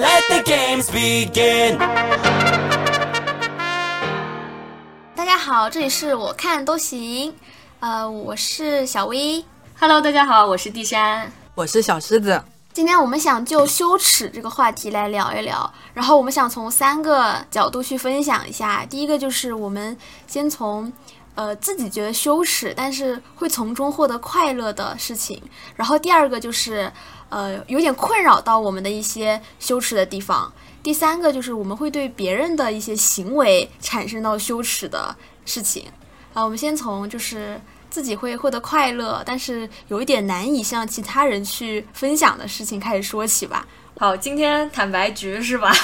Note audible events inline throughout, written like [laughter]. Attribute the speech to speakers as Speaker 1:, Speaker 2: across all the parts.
Speaker 1: Let the games begin.
Speaker 2: 大家好，这里是我看都行，呃，我是小薇。
Speaker 3: Hello，大家好，我是地山。
Speaker 4: 我是小狮子，
Speaker 2: 今天我们想就羞耻这个话题来聊一聊，然后我们想从三个角度去分享一下。第一个就是我们先从呃自己觉得羞耻，但是会从中获得快乐的事情，然后第二个就是呃有点困扰到我们的一些羞耻的地方，第三个就是我们会对别人的一些行为产生到羞耻的事情。啊，我们先从就是。自己会获得快乐，但是有一点难以向其他人去分享的事情开始说起吧。
Speaker 3: 好，今天坦白局是吧？[laughs]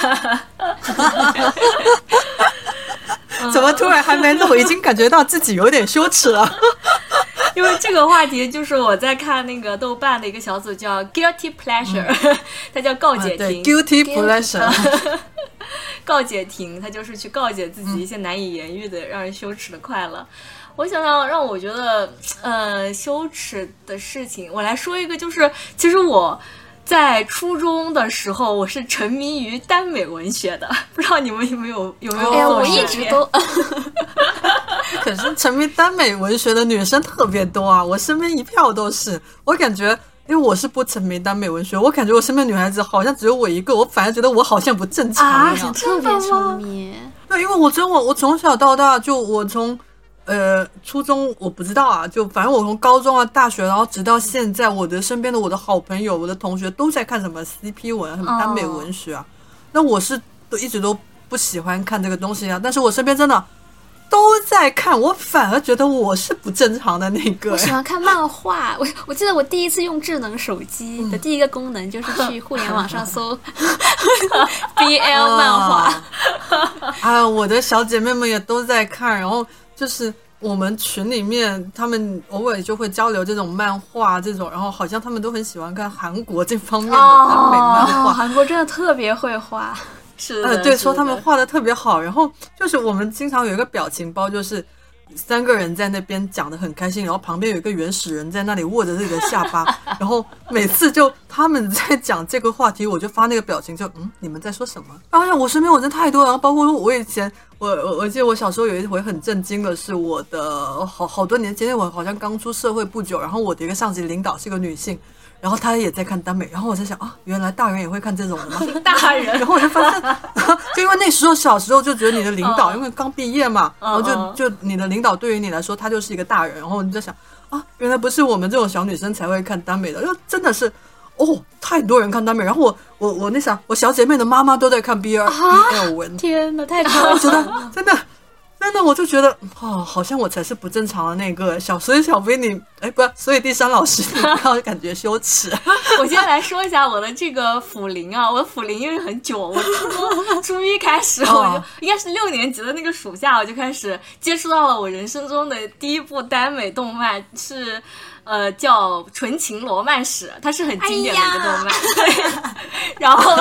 Speaker 4: 怎么突然还没录，已经感觉到自己有点羞耻了？
Speaker 3: 因为这个话题就是我在看那个豆瓣的一个小组叫 Guilty Pleasure，、[laughs] 它叫告解亭。
Speaker 4: ，guilty pleasure，[laughs]
Speaker 3: 告解亭，它就是去告解自己一些难以言喻的、让人羞耻的快乐。我想到，让我觉得呃羞耻的事情，我来说一个，就是其实我在初中的时候，我是沉迷于耽美文学的，[laughs] 不知道你们有没有有没有
Speaker 2: 哎呀，我一直都 [laughs]
Speaker 4: 可是沉迷耽美文学的女生特别多啊，我身边一票都是。我感觉，因为我是不沉迷耽美文学，我感觉我身边女孩子好像只有我一个，我反而觉得我好像不正常
Speaker 2: 啊，
Speaker 4: 一样。
Speaker 2: 特别沉迷。
Speaker 4: 对，因为我真我我从小到大就我从呃初中我不知道啊，就反正我从高中啊大学，然后直到现在，我的身边的我的好朋友、我的同学都在看什么 CP 文、什么耽美文学啊。那我是都一直都不喜欢看这个东西啊，但是我身边真的都在看，我反而觉得我是不正常的那个
Speaker 2: 我。喜欢看漫画，我我记得我第一次用智能手机的第一个功能就是去互联网上搜 [laughs] BL 漫画。
Speaker 4: 啊，我的小姐妹们也都在看，然后就是我们群里面，他们偶尔就会交流这种漫画这种，然后好像他们都很喜欢看韩国这方面的耽美漫
Speaker 2: 哦，
Speaker 4: 画。
Speaker 2: 韩国真的特别会画。
Speaker 3: 是，
Speaker 4: 呃，对，说他们画的特别好，然后就是我们经常有一个表情包，就是三个人在那边讲的很开心，然后旁边有一个原始人在那里握着自己的下巴，[laughs] 然后每次就他们在讲这个话题，我就发那个表情，就嗯，你们在说什么？然后我身边我真的太多了，然后包括我以前，我我我记得我小时候有一回很震惊的是，我的好好多年前，我好像刚出社会不久，然后我的一个上级领导是个女性。然后他也在看耽美，然后我在想啊，原来大人也会看这种的吗？[laughs]
Speaker 3: 大人
Speaker 4: 然后我就发现，[laughs] 就因为那时候小时候就觉得你的领导，
Speaker 3: 嗯
Speaker 4: 因为刚毕业嘛，然后就
Speaker 3: 嗯
Speaker 4: 就你的领导对于你来说，他就是一个大人，然后你在想啊，原来不是我们这种小女生才会看耽美的，就真的是哦，太多人看耽美。然后我我我那啥，我小姐妹的妈妈都在看 BL、BL 文，
Speaker 2: 天哪，太
Speaker 4: 我
Speaker 2: 超
Speaker 4: 觉得 [laughs] 真的。真的，我就觉得哦，好像我才是不正常的那个小，所以小薇你，哎，不，所以第三老师你不要感觉羞耻。[laughs]
Speaker 3: 我先来说一下我的这个辅龄啊，我的辅龄因为很久，我初中初一开始，我就
Speaker 4: 哦
Speaker 3: 应该是六年级的那个暑假，我就开始接触到了我人生中的第一部耽美动漫，是呃叫《纯情罗曼史》，它是很经典的一个动漫。[laughs] 对，[laughs] 然后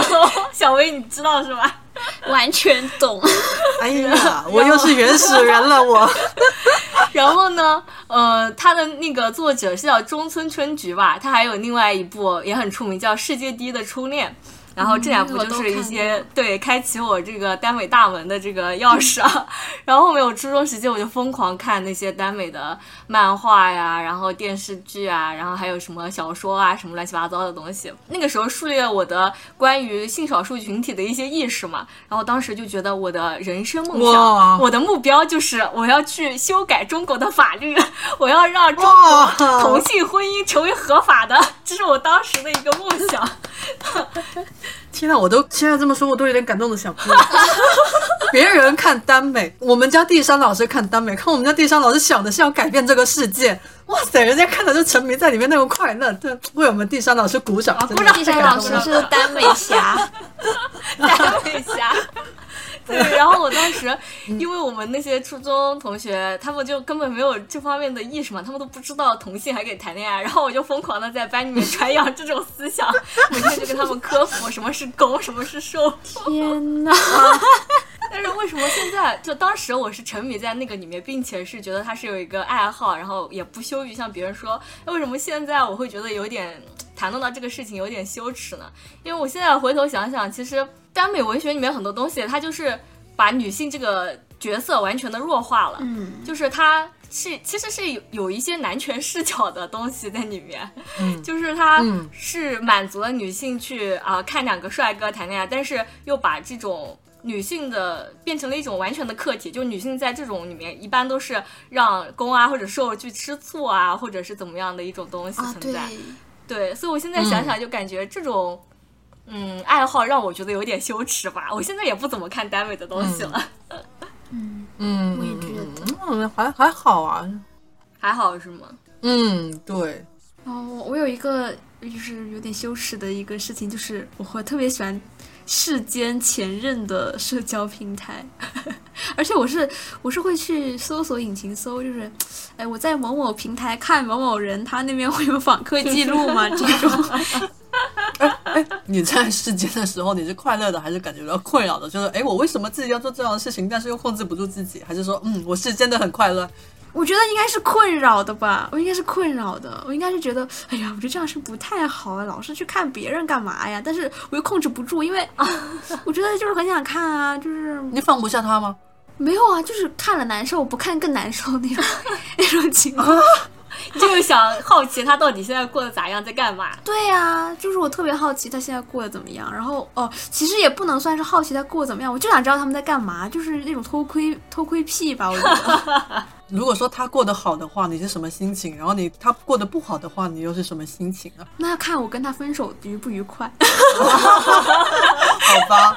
Speaker 3: 小薇你知道是吧？[laughs]
Speaker 2: 完全懂。[laughs]
Speaker 4: 哎呀，我又是原始人了，我。[laughs]
Speaker 3: 然后呢，呃，他的那个作者是叫中村春菊吧，他还有另外一部也很出名，叫《世界第一的初恋》。然后这两部就是一些、对开启我这个耽美大门的这个钥匙啊。[laughs] 然后后面我初中时期我就疯狂看那些耽美的漫画呀，然后电视剧啊，然后还有什么小说啊，什么乱七八糟的东西。那个时候树立了我的关于性少数群体的一些意识嘛。然后当时就觉得我的人生梦想，我的目标就是我要去修改中国的法律，我要让中国同性婚姻成为合法的，这是我当时的一个梦想。[laughs] [laughs]
Speaker 4: 天呐，我都现在这么说，我都有点感动的想哭了。[laughs] 别人看耽美，我们家地山老师看耽美，看我们家地山老师想的是要改变这个世界。哇塞，人家看的就沉迷在里面那种快乐，对，为我们地山老师鼓掌。真的
Speaker 2: 地山老师是耽美侠，[laughs]
Speaker 3: 耽美侠。[laughs] 对，然后我当时，因为我们那些初中同学，他们就根本没有这方面的意识嘛，他们都不知道同性还可以谈恋爱，然后我就疯狂的在班里面 [laughs] 传扬这种思想，每天就跟他们科普什么是攻，什么是受。
Speaker 2: 天哪！[laughs]
Speaker 3: 但是为什么现在就当时我是沉迷在那个里面，并且是觉得他是有一个爱好，然后也不羞于向别人说。为什么现在我会觉得有点谈论到这个事情有点羞耻呢？因为我现在回头想想，其实耽美文学里面很多东西，它就是把女性这个角色完全的弱化了，
Speaker 2: 嗯，
Speaker 3: 就是它是其实是有有一些男权视角的东西在里面，
Speaker 4: 嗯。[laughs]
Speaker 3: 就是它
Speaker 4: 嗯
Speaker 3: 是满足了女性去啊、看两个帅哥谈恋爱，但是又把这种女性的变成了一种完全的客体，就女性在这种里面一般都是让公啊或者受去吃醋啊，或者是怎么样的一种东西存在。对，所以我现在想想就感觉这种。嗯，爱好让我觉得有点羞耻吧。我现在也不怎么看单位的东西了，[laughs]
Speaker 2: 嗯，
Speaker 4: 嗯，
Speaker 2: 我也觉得
Speaker 4: 嗯，还还好啊。
Speaker 3: 还好是吗？
Speaker 4: 嗯，对，
Speaker 2: 哦，我我有一个就是有点羞耻的一个事情，就是我会特别喜欢世间前任的社交平台，[laughs] 而且我是我是会去搜索引擎搜，就是，哎，我在某某平台看某某人，他那边会有访客记录吗？[laughs] 这种，
Speaker 4: 你在世间的时候，你是快乐的，还是感觉到困扰的？就是，哎，我为什么自己要做这样的事情，但是又控制不住自己？还是说，嗯，我是真的很快乐？
Speaker 2: 我觉得应该是困扰的吧，我应该是困扰的，我应该是觉得，哎呀，我觉得这样是不太好啊，老是去看别人干嘛呀？但是我又控制不住，因为 [laughs] 我觉得就是很想看啊，就是
Speaker 4: 你放不下他吗？
Speaker 2: 没有啊，就是看了难受，不看更难受那种 [laughs] 那种情况。
Speaker 3: 就是想好奇他到底现在过得咋样，在干嘛？
Speaker 2: 对呀、就是我特别好奇他现在过得怎么样。然后哦，其实也不能算是好奇他过得怎么样，我就想知道他们在干嘛，就是那种偷窥偷窥癖吧，我觉得。[laughs]
Speaker 4: 如果说他过得好的话，你是什么心情？然后你他过得不好的话，你又是什么心情啊？
Speaker 2: 那要看我跟他分手愉不愉快。[laughs]
Speaker 4: 好吧。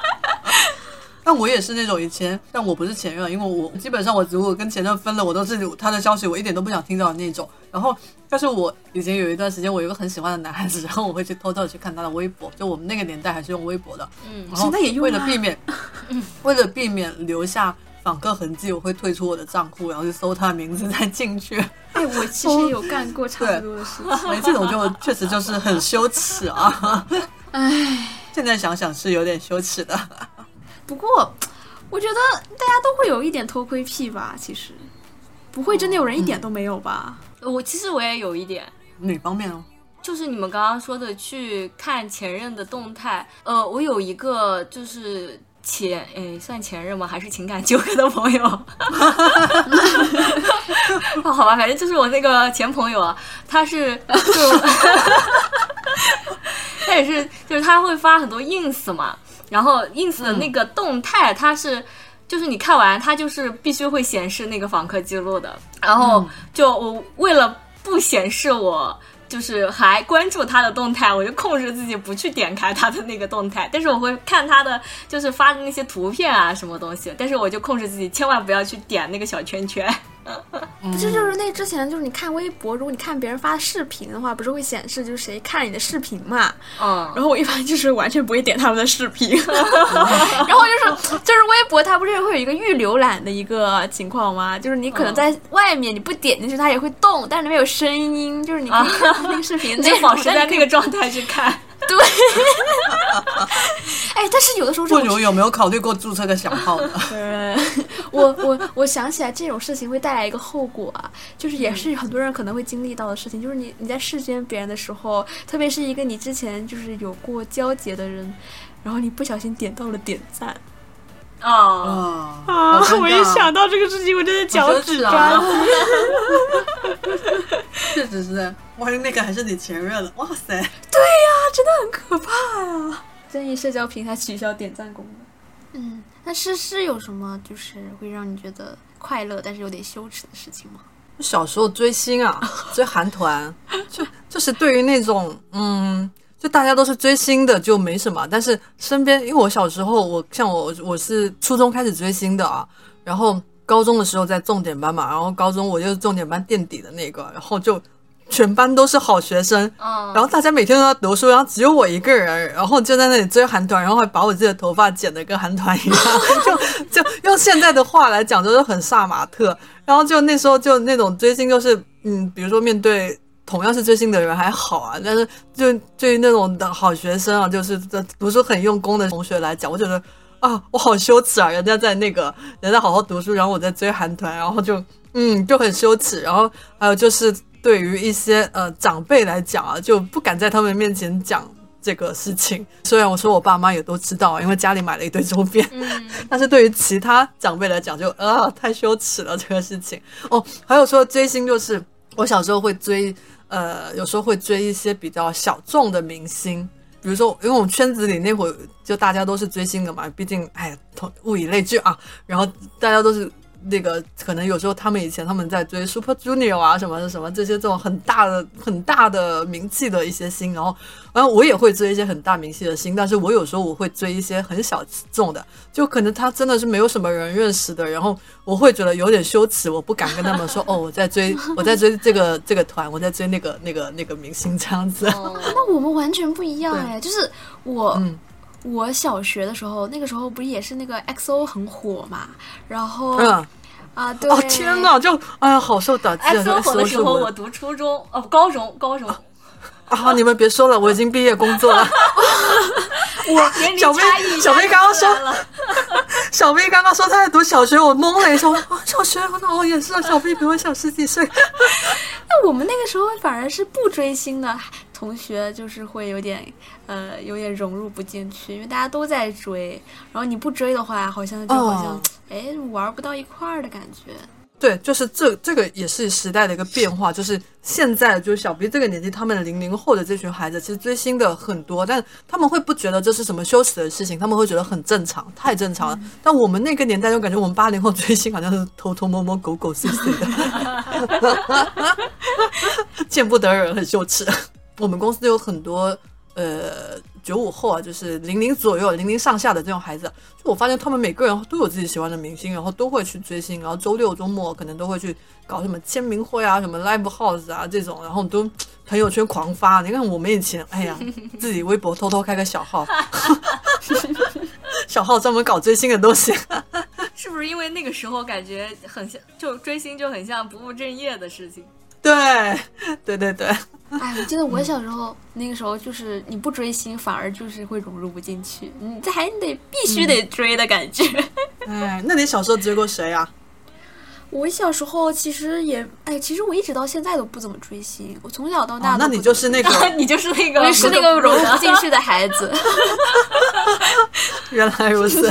Speaker 4: 但我也是那种以前，但我不是前任，因为我基本上我如果跟前任分了，我都是他的消息我一点都不想听到的那种。然后，但是我以前有一段时间，我有一个很喜欢的男孩子，然后我会去偷偷的去看他的微博，就我们那个年代还是用微博的。
Speaker 3: 嗯
Speaker 4: 然后
Speaker 2: 现在也用啊
Speaker 4: 为了避免，[laughs] 为了避免留下访客痕迹，我会退出我的账户，然后去搜他的名字再进去。[laughs]
Speaker 2: 哎，我其实也有干过差不多的事情。[laughs]
Speaker 4: 所以这种就确实就是很羞耻啊。
Speaker 2: 哎，
Speaker 4: 现在想想是有点羞耻的。
Speaker 2: 不过我觉得大家都会有一点偷窥癖吧，其实不会真的有人一点都没有吧？
Speaker 3: 我其实我也有一点，
Speaker 4: 哪方面哦？
Speaker 3: 就是你们刚刚说的去看前任的动态。呃，我有一个就是前诶算前任吗？还是情感纠葛的朋友？[laughs] 哦，好吧，反正就是我那个前朋友啊，他是就 [laughs] 他也是，就是他会发很多 ins 嘛，然后 ins 的那个动态，它是。就是你看完，它就是必须会显示那个访客记录的。然后就我为了不显示我就是还关注他的动态，我就控制自己不去点开他的那个动态。但是我会看他的就是发的那些图片啊什么东西，但是我就控制自己千万不要去点那个小圈圈。[laughs]
Speaker 2: 不是，就是那之前就是你看微博，如果你看别人发的视频的话，不是会显示就是谁看了你的视频嘛？
Speaker 3: 嗯，
Speaker 2: 然后我一般就是完全不会点他们的视频，[laughs] 然后就是就是微博它不是会有一个预浏览的一个情况吗？就是你可能在外面你不点进去它也会动，但是里面有声音，就是你可以看那个视频 [laughs]
Speaker 3: 你就保持在那个状态去看。
Speaker 2: 对。哎，但是有的时候这
Speaker 4: 不
Speaker 2: 种
Speaker 4: 有没有考虑过注册个小号呢？
Speaker 2: 呃，我我我想起来这种事情会带来一个后果啊，就是也是很多人可能会经历到的事情，就是你你在视间别人的时候，特别是一个你之前就是有过交集的人，然后你不小心点到了点赞
Speaker 3: 哦，
Speaker 4: 啊
Speaker 2: 我一想到这个事情，我真的脚趾
Speaker 4: 好羞耻
Speaker 2: 抓
Speaker 4: 啊
Speaker 2: 地。[laughs]
Speaker 4: 确实是，万一那个还是你前任了，哇塞！
Speaker 2: 对呀、真的很可怕呀、建议社交平台取消点赞功能。嗯，那诗诗有什么就是会让你觉得快乐但是有点羞耻的事情吗？
Speaker 4: 小时候追星啊，追韩团，就就是对于那种嗯，就大家都是追星的就没什么，但是身边，因为我小时候我像我我是初中开始追星的啊，然后高中的时候在重点班嘛，然后高中我就是重点班垫底的那个，然后就全班都是好学生，
Speaker 3: 嗯，
Speaker 4: 然后大家每天都在读书，然后只有我一个人，然后就在那里追韩团，然后还把我自己的头发剪得跟韩团一样，[laughs] 就就用现在的话来讲，就是很杀马特。然后就那时候就那种追星，就是嗯，比如说面对同样是追星的人还好啊，但是就对于那种的好学生啊，就是这读书很用功的同学来讲，我觉得啊，我好羞耻啊！人家在那个人家好好读书，然后我在追韩团，然后就嗯就很羞耻。然后还有就是对于一些呃长辈来讲啊，就不敢在他们面前讲这个事情。虽然我说我爸妈也都知道，因为家里买了一堆周边，
Speaker 3: 嗯，[laughs]
Speaker 4: 但是对于其他长辈来讲就，啊太羞耻了这个事情。哦，还有说追星，就是我小时候会追，呃，有时候会追一些比较小众的明星。比如说，因为我们圈子里那会儿就大家都是追星的嘛，毕竟哎，同物以类聚啊，然后大家都是那个，可能有时候他们以前他们在追 Super Junior 啊什么的什么这些这种很大的很大的名气的一些星，然后然后我也会追一些很大名气的星，但是我有时候我会追一些很小众的，就可能他真的是没有什么人认识的，然后我会觉得有点羞耻，我不敢跟他们说哦，我在追 [laughs] 我在追这个这个团，我在追那个那个那个明星这样子。
Speaker 3: 哦
Speaker 2: 那我们完全不一样
Speaker 4: 对
Speaker 2: 哎，就是我、
Speaker 4: 嗯
Speaker 2: 我小学的时候，那个时候不是也是那个 XO 很火嘛，然后、
Speaker 4: 嗯，
Speaker 2: 啊对，
Speaker 4: 哦天哪，就哎呀，好受打击啊
Speaker 3: ！，XO 火的时候，
Speaker 4: 我
Speaker 3: 我读初中，哦，高中，高中，
Speaker 4: 啊，你们别说了，我已经毕业工作了。[laughs]
Speaker 3: 我
Speaker 4: 小妹
Speaker 3: 差异
Speaker 4: 小妹刚刚说小 B 刚刚说他在读小学，我懵了一下，我说啊，小学，那我也是啊，小 B 比我小十几岁。[laughs]
Speaker 2: 那我们那个时候反而是不追星的同学，就是会有点呃有点融入不进去，因为大家都在追，然后你不追的话，好像就好像
Speaker 4: 哦
Speaker 2: 哎、玩不到一块儿的感觉。
Speaker 4: 对，就是这这个也是时代的一个变化，就是现在就是小 B 这个年纪，他们零零后的这群孩子，其实追星的很多，但他们会不觉得这是什么羞耻的事情，他们会觉得很正常，太正常了。但我们那个年代就感觉我们八零后追星好像是偷偷摸摸、狗狗祟祟的，[laughs] 见不得人，很羞耻。我们公司有很多呃九五后啊，就是零零左右、零零上下的这种孩子，就我发现他们每个人都有自己喜欢的明星，然后都会去追星，然后周六周末可能都会去搞什么签名会啊、什么 live house 啊这种，然后都朋友圈狂发。你看我们以前，哎呀，[laughs] 自己微博偷偷开个小号，[laughs] 小号专门搞追星的东西。[laughs]
Speaker 3: 是不是因为那个时候感觉很像，就追星就很像不务正业的事情？[laughs]
Speaker 4: 对，对对对，
Speaker 2: 哎，我记得我小时候、那个时候，就是你不追星，反而就是会融入不进去，你这还得必须得追的感觉。[laughs]
Speaker 4: 哎，那你小时候追过谁啊？
Speaker 2: 我小时候其实也，哎，其实我一直到现在都不怎么追星，我从小到大
Speaker 4: 哦那你就是那个，[laughs]
Speaker 3: 你就是那个，
Speaker 2: 我是那个融入不进去的孩子。
Speaker 4: 原来如此。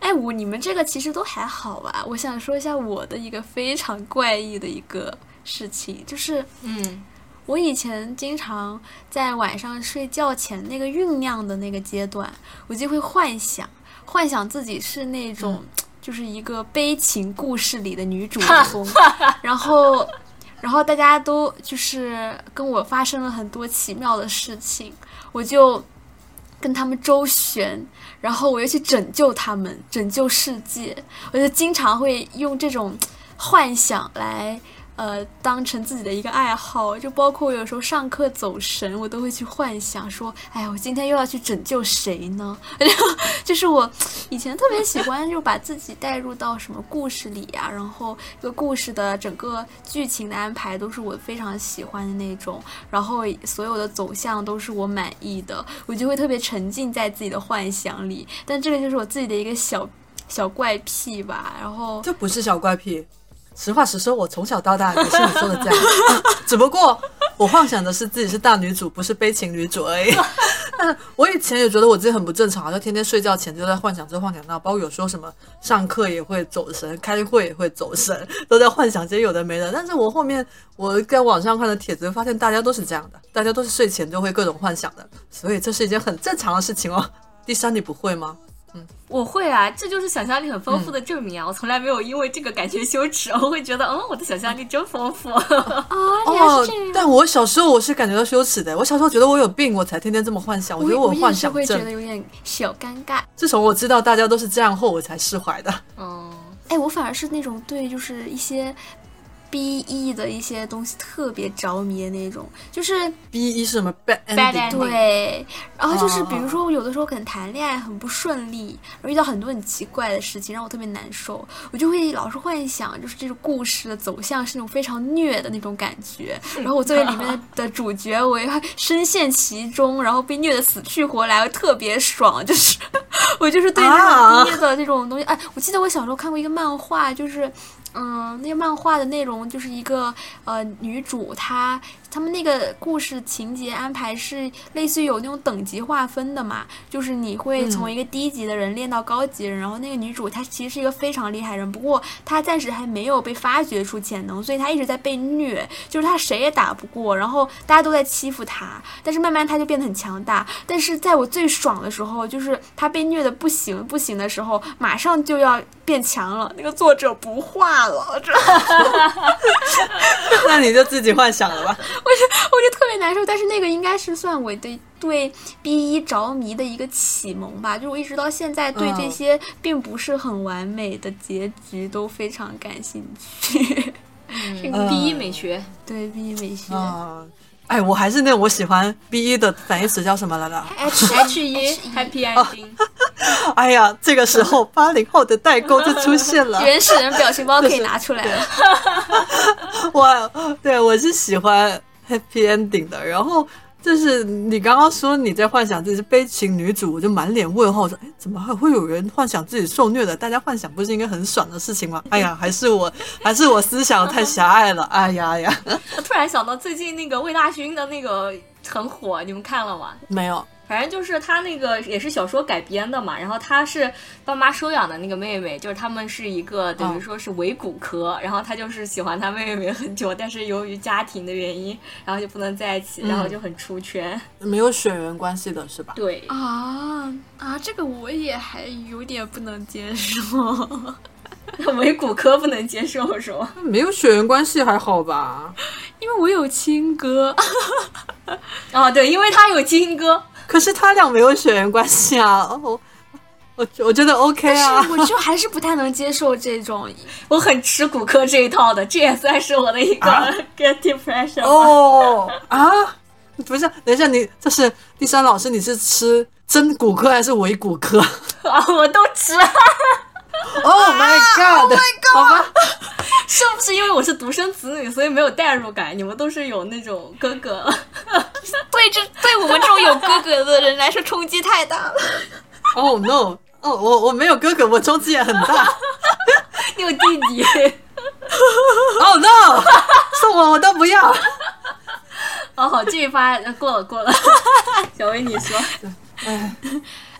Speaker 2: 哎，我你们这个其实都还好吧？我想说一下我的一个非常怪异的一个事情，就是
Speaker 3: 嗯，
Speaker 2: 我以前经常在晚上睡觉前那个酝酿的那个阶段，我就会幻想，幻想自己是那种、就是一个悲情故事里的女主 [laughs] 人公，然后，然后大家都就是跟我发生了很多奇妙的事情，我就跟他们周旋，然后我又去拯救他们，拯救世界，我就经常会用这种幻想来。呃，当成自己的一个爱好，就包括有时候上课走神，我都会去幻想说，哎呀，我今天又要去拯救谁呢？[laughs] 就是我以前特别喜欢，就把自己带入到什么故事里呀、然后一个故事的整个剧情的安排都是我非常喜欢的那种，然后所有的走向都是我满意的，我就会特别沉浸在自己的幻想里。但这个就是我自己的一个小小怪癖吧，然后
Speaker 4: 这不是小怪癖。实话实说，我从小到大也是你说的这样，[laughs] 只不过我幻想的是自己是大女主，不是悲情女主而已。但 [laughs] 我以前也觉得我自己很不正常，就天天睡觉前就在幻想这幻想那，包括有时候什么上课也会走神，开会也会走神，都在幻想这些有的没的。但是我后面我在网上看的帖子，发现大家都是这样的，大家都是睡前就会各种幻想的，所以这是一件很正常的事情哦。第三，你不会吗？
Speaker 3: 我会啊，这就是想象力很丰富的证明啊！我从来没有因为这个感觉羞耻，[laughs] 我会觉得，嗯，我的想象力真丰富。
Speaker 2: 啊，[laughs] 原来
Speaker 4: 哦
Speaker 2: 是这样。，
Speaker 4: 但我小时候我是感觉到羞耻的。我小时候觉得我有病，我才天天这么幻想。我觉得
Speaker 2: 我
Speaker 4: 有幻
Speaker 2: 也是会觉得。有点小尴尬。
Speaker 4: 自从我知道大家都是这样后，我才释怀的。
Speaker 3: 嗯，
Speaker 2: 哎，我反而是那种对就是一些 B E 的一些东西特别着迷的那种，就是
Speaker 4: B E 是什么？Bad
Speaker 3: Bad
Speaker 2: 对，然后就是
Speaker 4: 哦
Speaker 2: 比如说我有的时候可能谈恋爱很不顺利，然后遇到很多很奇怪的事情，让我特别难受，我就会老是幻想，就是这个故事的走向是那种非常虐的那种感觉，然后我作为里面的主角，我也深陷其中，然后被虐的死去活来，我特别爽，就是 [laughs] 我就是对这
Speaker 4: 啊。
Speaker 2: 种虐的这种东西，哎，我记得我小时候看过一个漫画，就是。嗯，那个漫画的内容就是一个呃女主她他们那个故事情节安排是类似于有那种等级划分的嘛，就是你会从一个低级的人练到高级人，然后那个女主她其实是一个非常厉害人，不过她暂时还没有被发掘出潜能，所以她一直在被虐，就是她谁也打不过，然后大家都在欺负她，但是慢慢她就变得很强大。但是在我最爽的时候，就是她被虐的不行不行的时候，马上就要变强了，那个作者不画了，这。
Speaker 4: 那你就自己幻想了吧。[laughs]
Speaker 2: 我就我就特别难受，但是那个应该是算我对对 B 一着迷的一个启蒙吧，就是我一直到现在对这些并不是很完美的结局都非常感兴趣。[laughs]
Speaker 3: 这个 B 一美学，
Speaker 2: 对 B 一美学。
Speaker 4: 啊，哎，我还是那我喜欢 B 一的反义词叫什么来着
Speaker 2: ？H [laughs]
Speaker 3: H 一 Happy Ending，[laughs]
Speaker 4: 哎呀，这个时候八零后的代沟就出现了。
Speaker 2: 原始人表情包可以拿出来了。
Speaker 4: 我对我是喜欢 happy ending 的，然后就是你刚刚说你在幻想自己是悲情女主，我就满脸问号说，哎，怎么还会有人幻想自己受虐的？大家幻想不是应该很爽的事情吗？哎呀，还是我还是我思想太狭隘了，哎呀呀，
Speaker 3: 我 [laughs] 突然想到最近那个魏大勋的那个很火，你们看了吗？
Speaker 4: 没有，
Speaker 3: 反正就是他那个也是小说改编的嘛，然后他是爸妈收养的那个妹妹，就是他们是一个等于说是伪骨科，然后他就是喜欢他妹妹很久，但是由于家庭的原因，然后就不能在一起，然后就很出圈。
Speaker 4: 没有血缘关系的是吧？
Speaker 3: 对，
Speaker 2: 啊啊，这个我也还有点不能接受。[laughs]
Speaker 3: 伪骨科不能接受是吗？
Speaker 4: 没有血缘关系还好吧？
Speaker 2: 因为我有亲哥，
Speaker 3: 哦，对，因为他有亲哥，
Speaker 4: 可是他俩没有血缘关系啊，我我我觉得 OK 啊
Speaker 2: 但是。我就还是不太能接受这种。
Speaker 3: 我很吃骨科这一套的，这也算是我的一个
Speaker 4: 啊 [laughs]
Speaker 3: get impression 吧。
Speaker 4: 哦啊，不是，等一下，你这是第三老师，你是吃真骨科还是伪骨科 [laughs]
Speaker 3: 啊，我都吃，[laughs]
Speaker 4: Oh my god！好吧，[laughs]
Speaker 3: 是不是因为我是独生子女，所以没有代入感？你们都是有那种哥哥。[laughs]
Speaker 2: 对这对我们这种有哥哥的人来说冲击太大了。
Speaker 4: Oh no！哦，我我没有哥哥，我冲击也很大。
Speaker 3: 你有弟弟
Speaker 4: ，Oh no！送我我都不要。
Speaker 3: 哦好，这一发呃过了过了。小薇你说，
Speaker 4: 哎，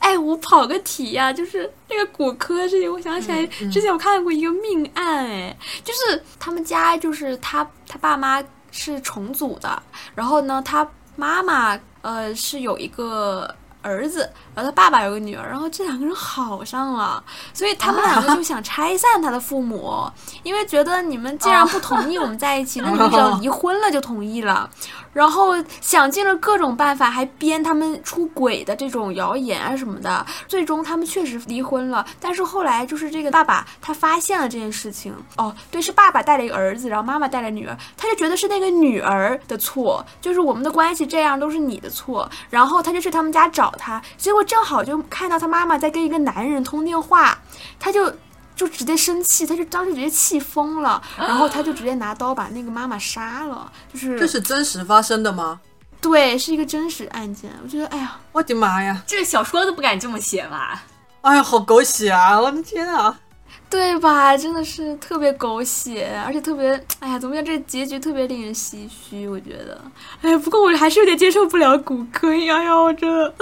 Speaker 2: 哎，我跑个题呀、就是那个骨科事情，我想起来之前我看过一个命案，哎，就是他们家就是他他爸妈是重组的，然后呢，他妈妈呃是有一个。儿子，然后他爸爸有个女儿，然后这两个人好上了，所以他们两个就想拆散他的父母，因为觉得你们既然不同意我们在一起，那你们只要离婚了就同意了。然后想尽了各种办法，还编他们出轨的这种谣言啊什么的。最终他们确实离婚了，但是后来就是这个爸爸他发现了这件事情，哦，对，是爸爸带了一个儿子，然后妈妈带了女儿，他就觉得是那个女儿的错，就是我们的关系这样都是你的错，然后他就去他们家找他，结果正好就看到他妈妈在跟一个男人通电话，他就。就直接生气，他就当时直接气疯了，然后他就直接拿刀把那个妈妈杀了，就是
Speaker 4: 这是真实发生的吗？
Speaker 2: 对，是一个真实案件。我觉得，哎呀，
Speaker 4: 我的妈呀！
Speaker 3: 这小说都不敢这么写吧？
Speaker 4: 哎呀，好狗血啊！我的天啊！
Speaker 2: 对吧？真的是特别狗血，而且特别，哎呀，怎么样？这结局特别令人唏嘘。我觉得，哎呀，不过我还是有点接受不了骨科。哎呀，我真的，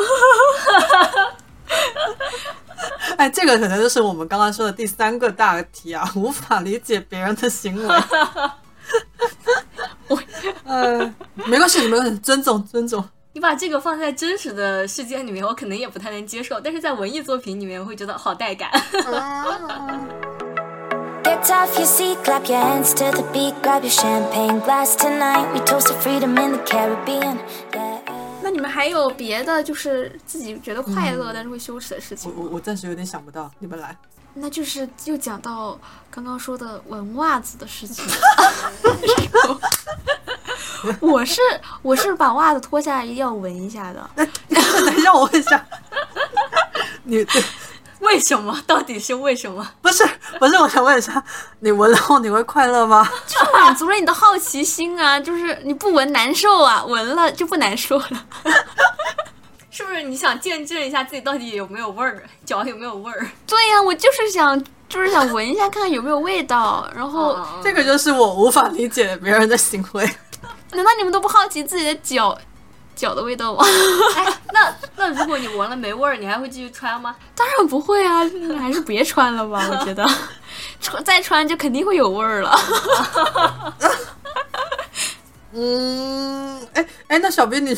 Speaker 4: 哎，这个可能就是我们刚刚说的第三个大题啊，无法理解别人的行为。我呃，没关系，没关系，尊重尊重。
Speaker 3: 你把这个放在真实的世界里面，我可能也不太能接受，但是在文艺作品里面，我会觉得好带感。
Speaker 5: Get off your seat, clap your hands to the beat, grab your champagne glass tonight. We toast to freedom in the Caribbean. Yeah.
Speaker 2: 那你们还有别的就是自己觉得快乐、但是会羞耻的事情？
Speaker 4: 我我我暂时有点想不到，你们来。
Speaker 2: 那就是又讲到刚刚说的闻袜子的事情。[laughs] 我是我是把袜子脱下来一定要闻一下的，[laughs]
Speaker 4: 等一下，我问一下，你对
Speaker 3: 为什么？到底是为什么？
Speaker 4: 不是不是，我想问一下，你闻了后你会快乐吗？
Speaker 2: 就是满足了你的好奇心啊！就是你不闻难受啊，闻了就不难受了。
Speaker 3: 是不是你想见证一下自己到底有没有味儿，脚有没有味儿？
Speaker 2: 对呀、我就是想就是想闻一下看看有没有味道。然后，
Speaker 3: 嗯
Speaker 4: 这个就是我无法理解别人的行为。
Speaker 2: 难道你们都不好奇自己的脚脚的味道吗？[laughs]
Speaker 3: 哎，那那如果你闻了没味儿，你还会继续穿吗？
Speaker 2: 当然不会啊，还是别穿了吧。[laughs] 我觉得穿再穿就肯定会有味儿了。[laughs]
Speaker 4: 嗯，哎哎，那小斌，你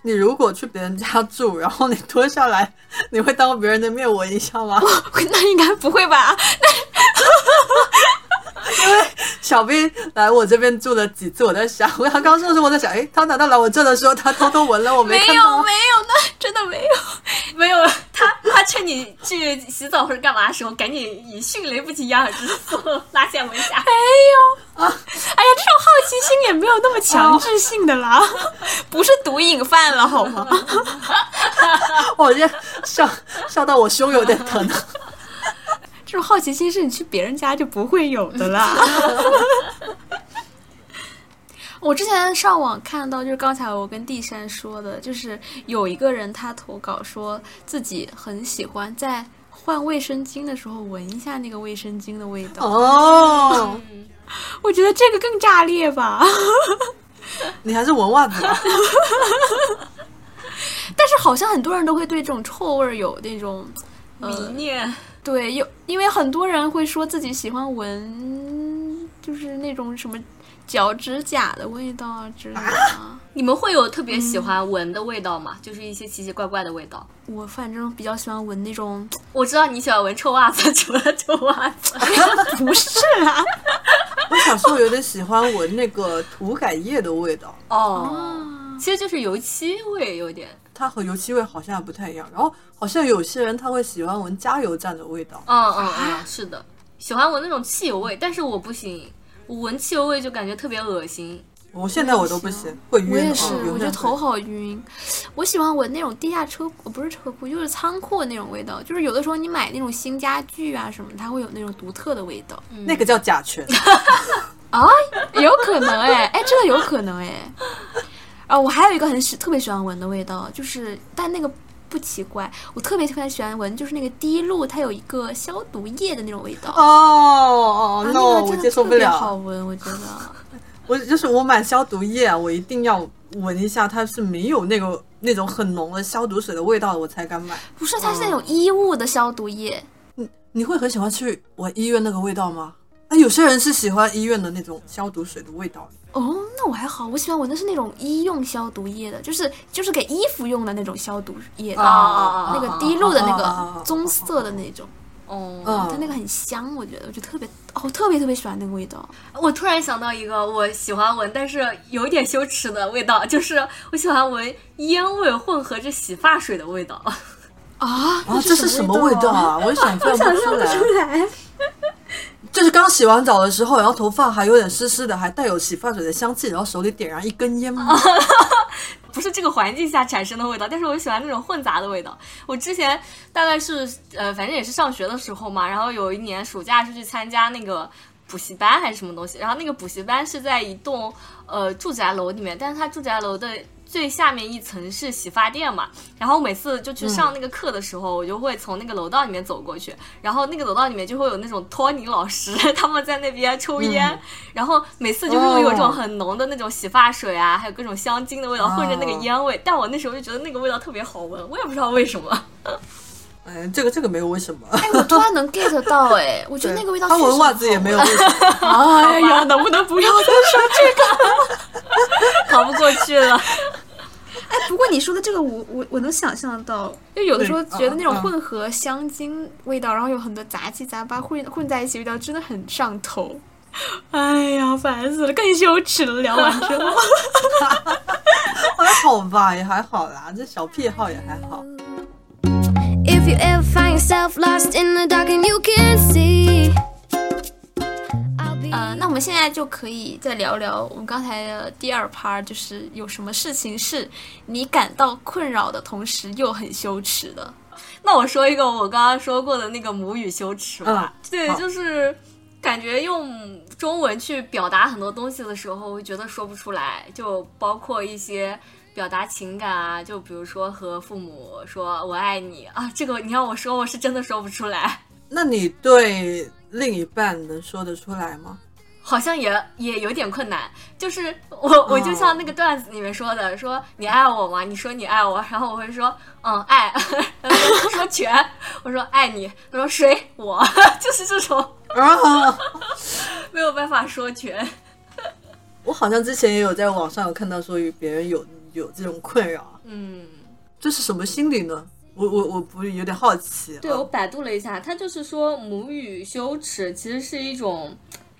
Speaker 4: 你如果去别人家住，然后你脱下来，你会当别人的面闻一下吗？
Speaker 2: 那应该不会吧？
Speaker 4: 小兵来我这边住了几次，我在想，他刚刚说的时候，我在想，哎，他难道来我这的时候，他偷偷闻了我
Speaker 2: 没
Speaker 4: 看到吗？
Speaker 2: 有没有，那真的没有。
Speaker 3: 没有，他他趁你去洗澡或者干嘛的时候，赶紧以迅雷不及掩耳之势拉下闻一下。
Speaker 2: 没有啊！哎呀，这种好奇心也没有那么强制性的啦，不是毒瘾犯了好吗？[laughs]
Speaker 4: 我这笑笑到我胸有点疼。
Speaker 2: 这种好奇心是你去别人家就不会有的啦。[laughs] 我之前上网看到，就是刚才我跟地山说的，就是有一个人他投稿说自己很喜欢在换卫生巾的时候闻一下那个卫生巾的味道。
Speaker 4: 哦，[laughs]
Speaker 2: 我觉得这个更炸裂吧。[laughs]
Speaker 4: 你还是闻袜子吧。
Speaker 2: 但是好像很多人都会对这种臭味有那种
Speaker 3: 迷
Speaker 2: 呃，
Speaker 3: 恋，
Speaker 2: 对，有因为很多人会说自己喜欢闻，就是那种什么脚趾甲的味道啊之类的啊。
Speaker 3: 你们会有特别喜欢闻的味道吗？就是一些奇奇怪怪的味道。
Speaker 2: 我反正比较喜欢闻那种，[tsk]
Speaker 3: 我知道你喜欢闻臭袜子，[laughs] 除了臭袜子，[laughs]
Speaker 2: 不是啊，
Speaker 4: 我小时候有点喜欢闻那个涂改液的味道，
Speaker 3: 哦，其实就是油漆味有点。
Speaker 4: 它和油漆味好像还不太一样。然后好像有些人他会喜欢闻加油站的味道。
Speaker 3: 嗯嗯嗯，是的，喜欢闻那种汽油味，但是我不行，我闻汽油味就感觉特别恶心。
Speaker 4: 我现在我都不行，会晕。
Speaker 2: 我也是，
Speaker 4: 嗯
Speaker 2: 我觉得头。好晕。我喜欢闻那种地下车库，不是车库，就是仓库那种味道。就是有的时候你买那种新家具啊什么，它会有那种独特的味道
Speaker 4: 那个叫甲醛。[laughs]
Speaker 2: 啊，有可能哎，哎，这个有可能哎。啊，我还有一个很喜特别喜欢闻的味道，就是但那个不奇怪，我特别特别喜欢闻，就是那个滴露，它有一个消毒液的那种味道。
Speaker 4: 哦哦
Speaker 2: 啊
Speaker 4: ，，no，
Speaker 2: 那个
Speaker 4: 我接受不
Speaker 2: 特别好。闻，我觉得。[laughs]
Speaker 4: 我就是我买消毒液啊，我一定要闻一下，它是没有那个那种很浓的消毒水的味道的，我才敢买。
Speaker 2: 不是，它是那种衣物的消毒液。
Speaker 4: 你你会很喜欢去闻医院那个味道吗？啊，有些人是喜欢医院的那种消毒水的味道。
Speaker 2: 哦，那我还好，我喜欢闻的是那种医用消毒液的，就是就是给衣服用的那种消毒液的，
Speaker 3: 啊
Speaker 2: 那个滴露的那个棕色的那种，
Speaker 3: 哦，
Speaker 4: 嗯，
Speaker 2: 它那个很香，我觉得，我就特别，哦，特别特别喜欢那个味道。
Speaker 3: 我突然想到一个我喜欢闻，但是有一点羞耻的味道，就是我喜欢闻烟味混合着洗发水的味道。
Speaker 2: 啊
Speaker 4: 啊，这是什么味道？啊？我也想象不出来。就是刚洗完澡的时候，然后头发还有点湿湿的，还带有洗发水的香气，然后手里点燃一根烟吗？[laughs]
Speaker 3: 不是这个环境下产生的味道，但是我喜欢那种混杂的味道。我之前大概是呃，反正也是上学的时候嘛，然后有一年暑假是去参加那个补习班还是什么东西，然后那个补习班是在一栋呃住宅楼里面，但是它住宅楼的。最下面一层是洗发店嘛，然后每次就去上那个课的时候，我就会从那个楼道里面走过去，然后那个楼道里面就会有那种托尼老师 [laughs] 他们在那边抽烟，然后每次就是会有这种很浓的那种洗发水啊，还有各种香精的味道混着那个烟味，但我那时候就觉得那个味道特别好闻，我也不知道为什么。[laughs]
Speaker 4: 哎，这个这个没有为什么。
Speaker 2: 哎，我突然能 get 到，[laughs] 哎，我觉得那个味道
Speaker 4: 他闻袜子也没有
Speaker 2: 好
Speaker 4: 为什么。
Speaker 2: 闻。哎呀，能不能不要再说这个？
Speaker 3: 逃不过去了。
Speaker 2: 哎，不过你说的这个我，我我能想象到，就有的时候觉得那种混合香精味道，然后有很多杂七杂八混混在一起，味道真的很上头。哎呀，烦死了，更羞耻了。聊完之后，[laughs]
Speaker 4: 还好吧，也还好啦，这小癖好也还好。
Speaker 5: If you ever find yourself lost in the dark and you can't see.
Speaker 2: 呃，那我们现在就可以再聊聊我们刚才的第二 part，就是有什么事情是你感到困扰的同时又很羞耻的。
Speaker 3: 那我说一个我刚刚说过的那个母语羞耻吧，对，就是感觉用中文去表达很多东西的时候，会觉得说不出来，就包括一些。表达情感啊，就比如说和父母说“我爱你”啊，这个你要我说，我是真的说不出来。
Speaker 4: 那你对另一半能说得出来吗？
Speaker 3: 好像也也有点困难，就是我我就像那个段子里面说的，说你爱我吗？你说你爱我，然后我会说嗯爱，他 [laughs] 说全，我说爱你，他说谁？我，[laughs] 就是这种。
Speaker 4: 啊，
Speaker 3: 没有办法说全。[laughs]
Speaker 4: 我好像之前也有在网上有看到说与别人有有这种困扰，
Speaker 3: 嗯，
Speaker 4: 这是什么心理呢？我我我不有点好奇。
Speaker 3: 对我百度了一下，他就是说母语羞耻其实是一种。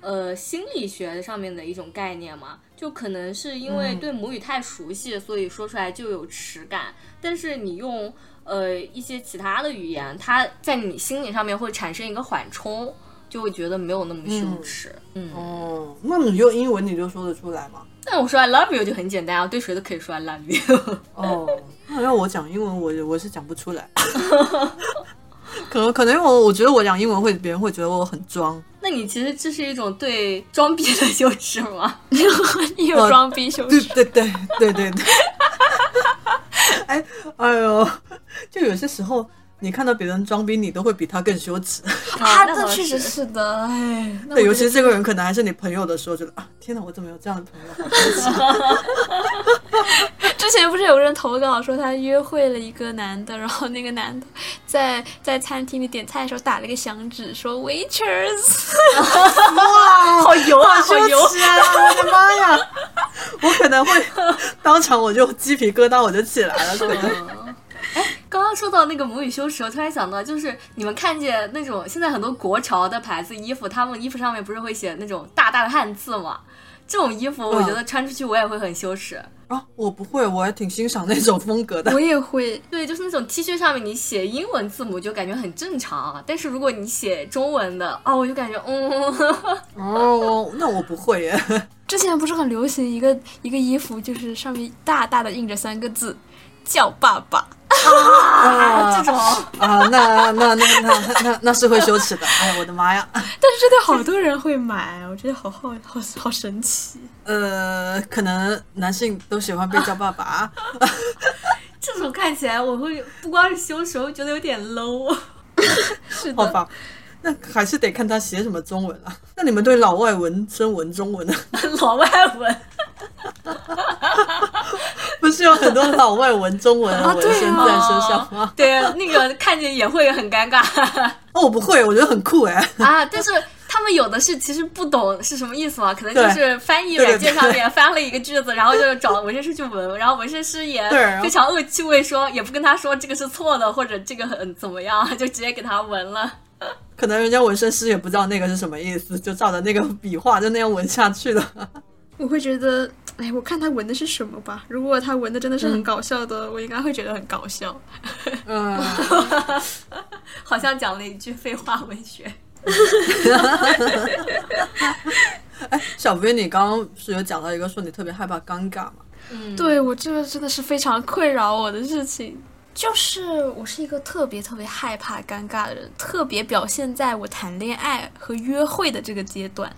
Speaker 3: 呃，心理学上面的一种概念嘛，就可能是因为对母语太熟悉，所以说出来就有耻感。但是你用呃一些其他的语言，它在你心理上面会产生一个缓冲，就会觉得没有那么羞耻。嗯
Speaker 4: 哦，那你用英文你就说得出来吗？
Speaker 3: 那我说 I love you 就很简单啊，对谁都可以说 I love you。[laughs]
Speaker 4: 哦，那要我讲英文，我我是讲不出来。[laughs] 可能可能我我觉得我讲英文会别人会觉得我很装。
Speaker 3: 那你其实这是一种对装逼的羞耻吗？[laughs]
Speaker 2: 你有装逼羞耻？
Speaker 4: 对对对对对对。[laughs] 哎哎呦，就有些时候你看到别人装逼，你都会比他更羞耻。[laughs]
Speaker 2: 啊，这确实是的。哎，
Speaker 4: 对，尤其是这个人可能还是你朋友的时候，觉得啊，天哪，我怎么有这样的朋友？[laughs]
Speaker 2: 之前不是有个人投稿说他约会了一个男的，然后那个男的在在餐厅里点菜的时候打了个响指，[laughs] 说 waiters，
Speaker 4: 哇，
Speaker 3: 好油啊，好油
Speaker 4: 啊！我的妈呀，我可能会当场我就鸡皮疙瘩我就起来了，可能。
Speaker 3: 哎，[laughs] 刚刚说到那个母语羞耻，我突然想到，就是你们看见那种现在很多国潮的牌子衣服，他们衣服上面不是会写那种大大的汉字吗？这种衣服我觉得穿出去我也会很羞耻。
Speaker 4: 啊，我不会，我还挺欣赏那种风格的。
Speaker 2: 我也会，[laughs]
Speaker 3: 对，就是那种 T 恤上面你写英文字母就感觉很正常，但是如果你写中文的，哦，我就感觉，嗯，[laughs]
Speaker 4: 哦，那我不会耶。
Speaker 2: 之前不是很流行一个一个衣服，就是上面大大的印着三个字，叫爸爸。
Speaker 3: 啊，这种
Speaker 4: 啊，那那那那那那是会羞耻的。哎呀，我的妈呀！
Speaker 2: 但是真的好多人会买，我觉得好好好好神奇。
Speaker 4: 呃，可能男性都喜欢被叫爸爸。[laughs]
Speaker 3: 这种看起来我会不光是羞耻，我觉得有点 low。[laughs]
Speaker 2: 是的，
Speaker 4: 好吧，那还是得看他写什么中文了。那你们对老外文中文中文呢？[laughs]
Speaker 3: 老外文。
Speaker 4: 很多老外文中文的纹身在身上吗？
Speaker 3: 对，那个看见也会很尴尬。[laughs]
Speaker 4: 哦，我不会，我觉得很酷哎。
Speaker 3: 啊，但是他们有的是其实不懂是什么意思嘛，可能就是翻译软件上面翻了一个句子，然后就找纹身师去纹，然后纹身师也 [laughs] 非常恶趣味，说也不跟他说这个是错的，或者这个很怎么样，就直接给他纹了。
Speaker 4: 可能人家纹身师也不知道那个是什么意思，就照着那个笔画就那样纹下去了。
Speaker 2: 我会觉得。哎，我看他纹的是什么吧。如果他纹的真的是很搞笑的，我应该会觉得很搞笑。
Speaker 4: 嗯，[laughs]
Speaker 3: 好像讲了一句废话文学。[laughs]
Speaker 4: 哎，小飞，你刚刚是有讲到一个说你特别害怕尴尬嘛？
Speaker 3: 嗯，
Speaker 2: 对我这个真的是非常困扰我的事情。就是我是一个特别特别害怕尴尬的人，特别表现在我谈恋爱和约会的这个阶段。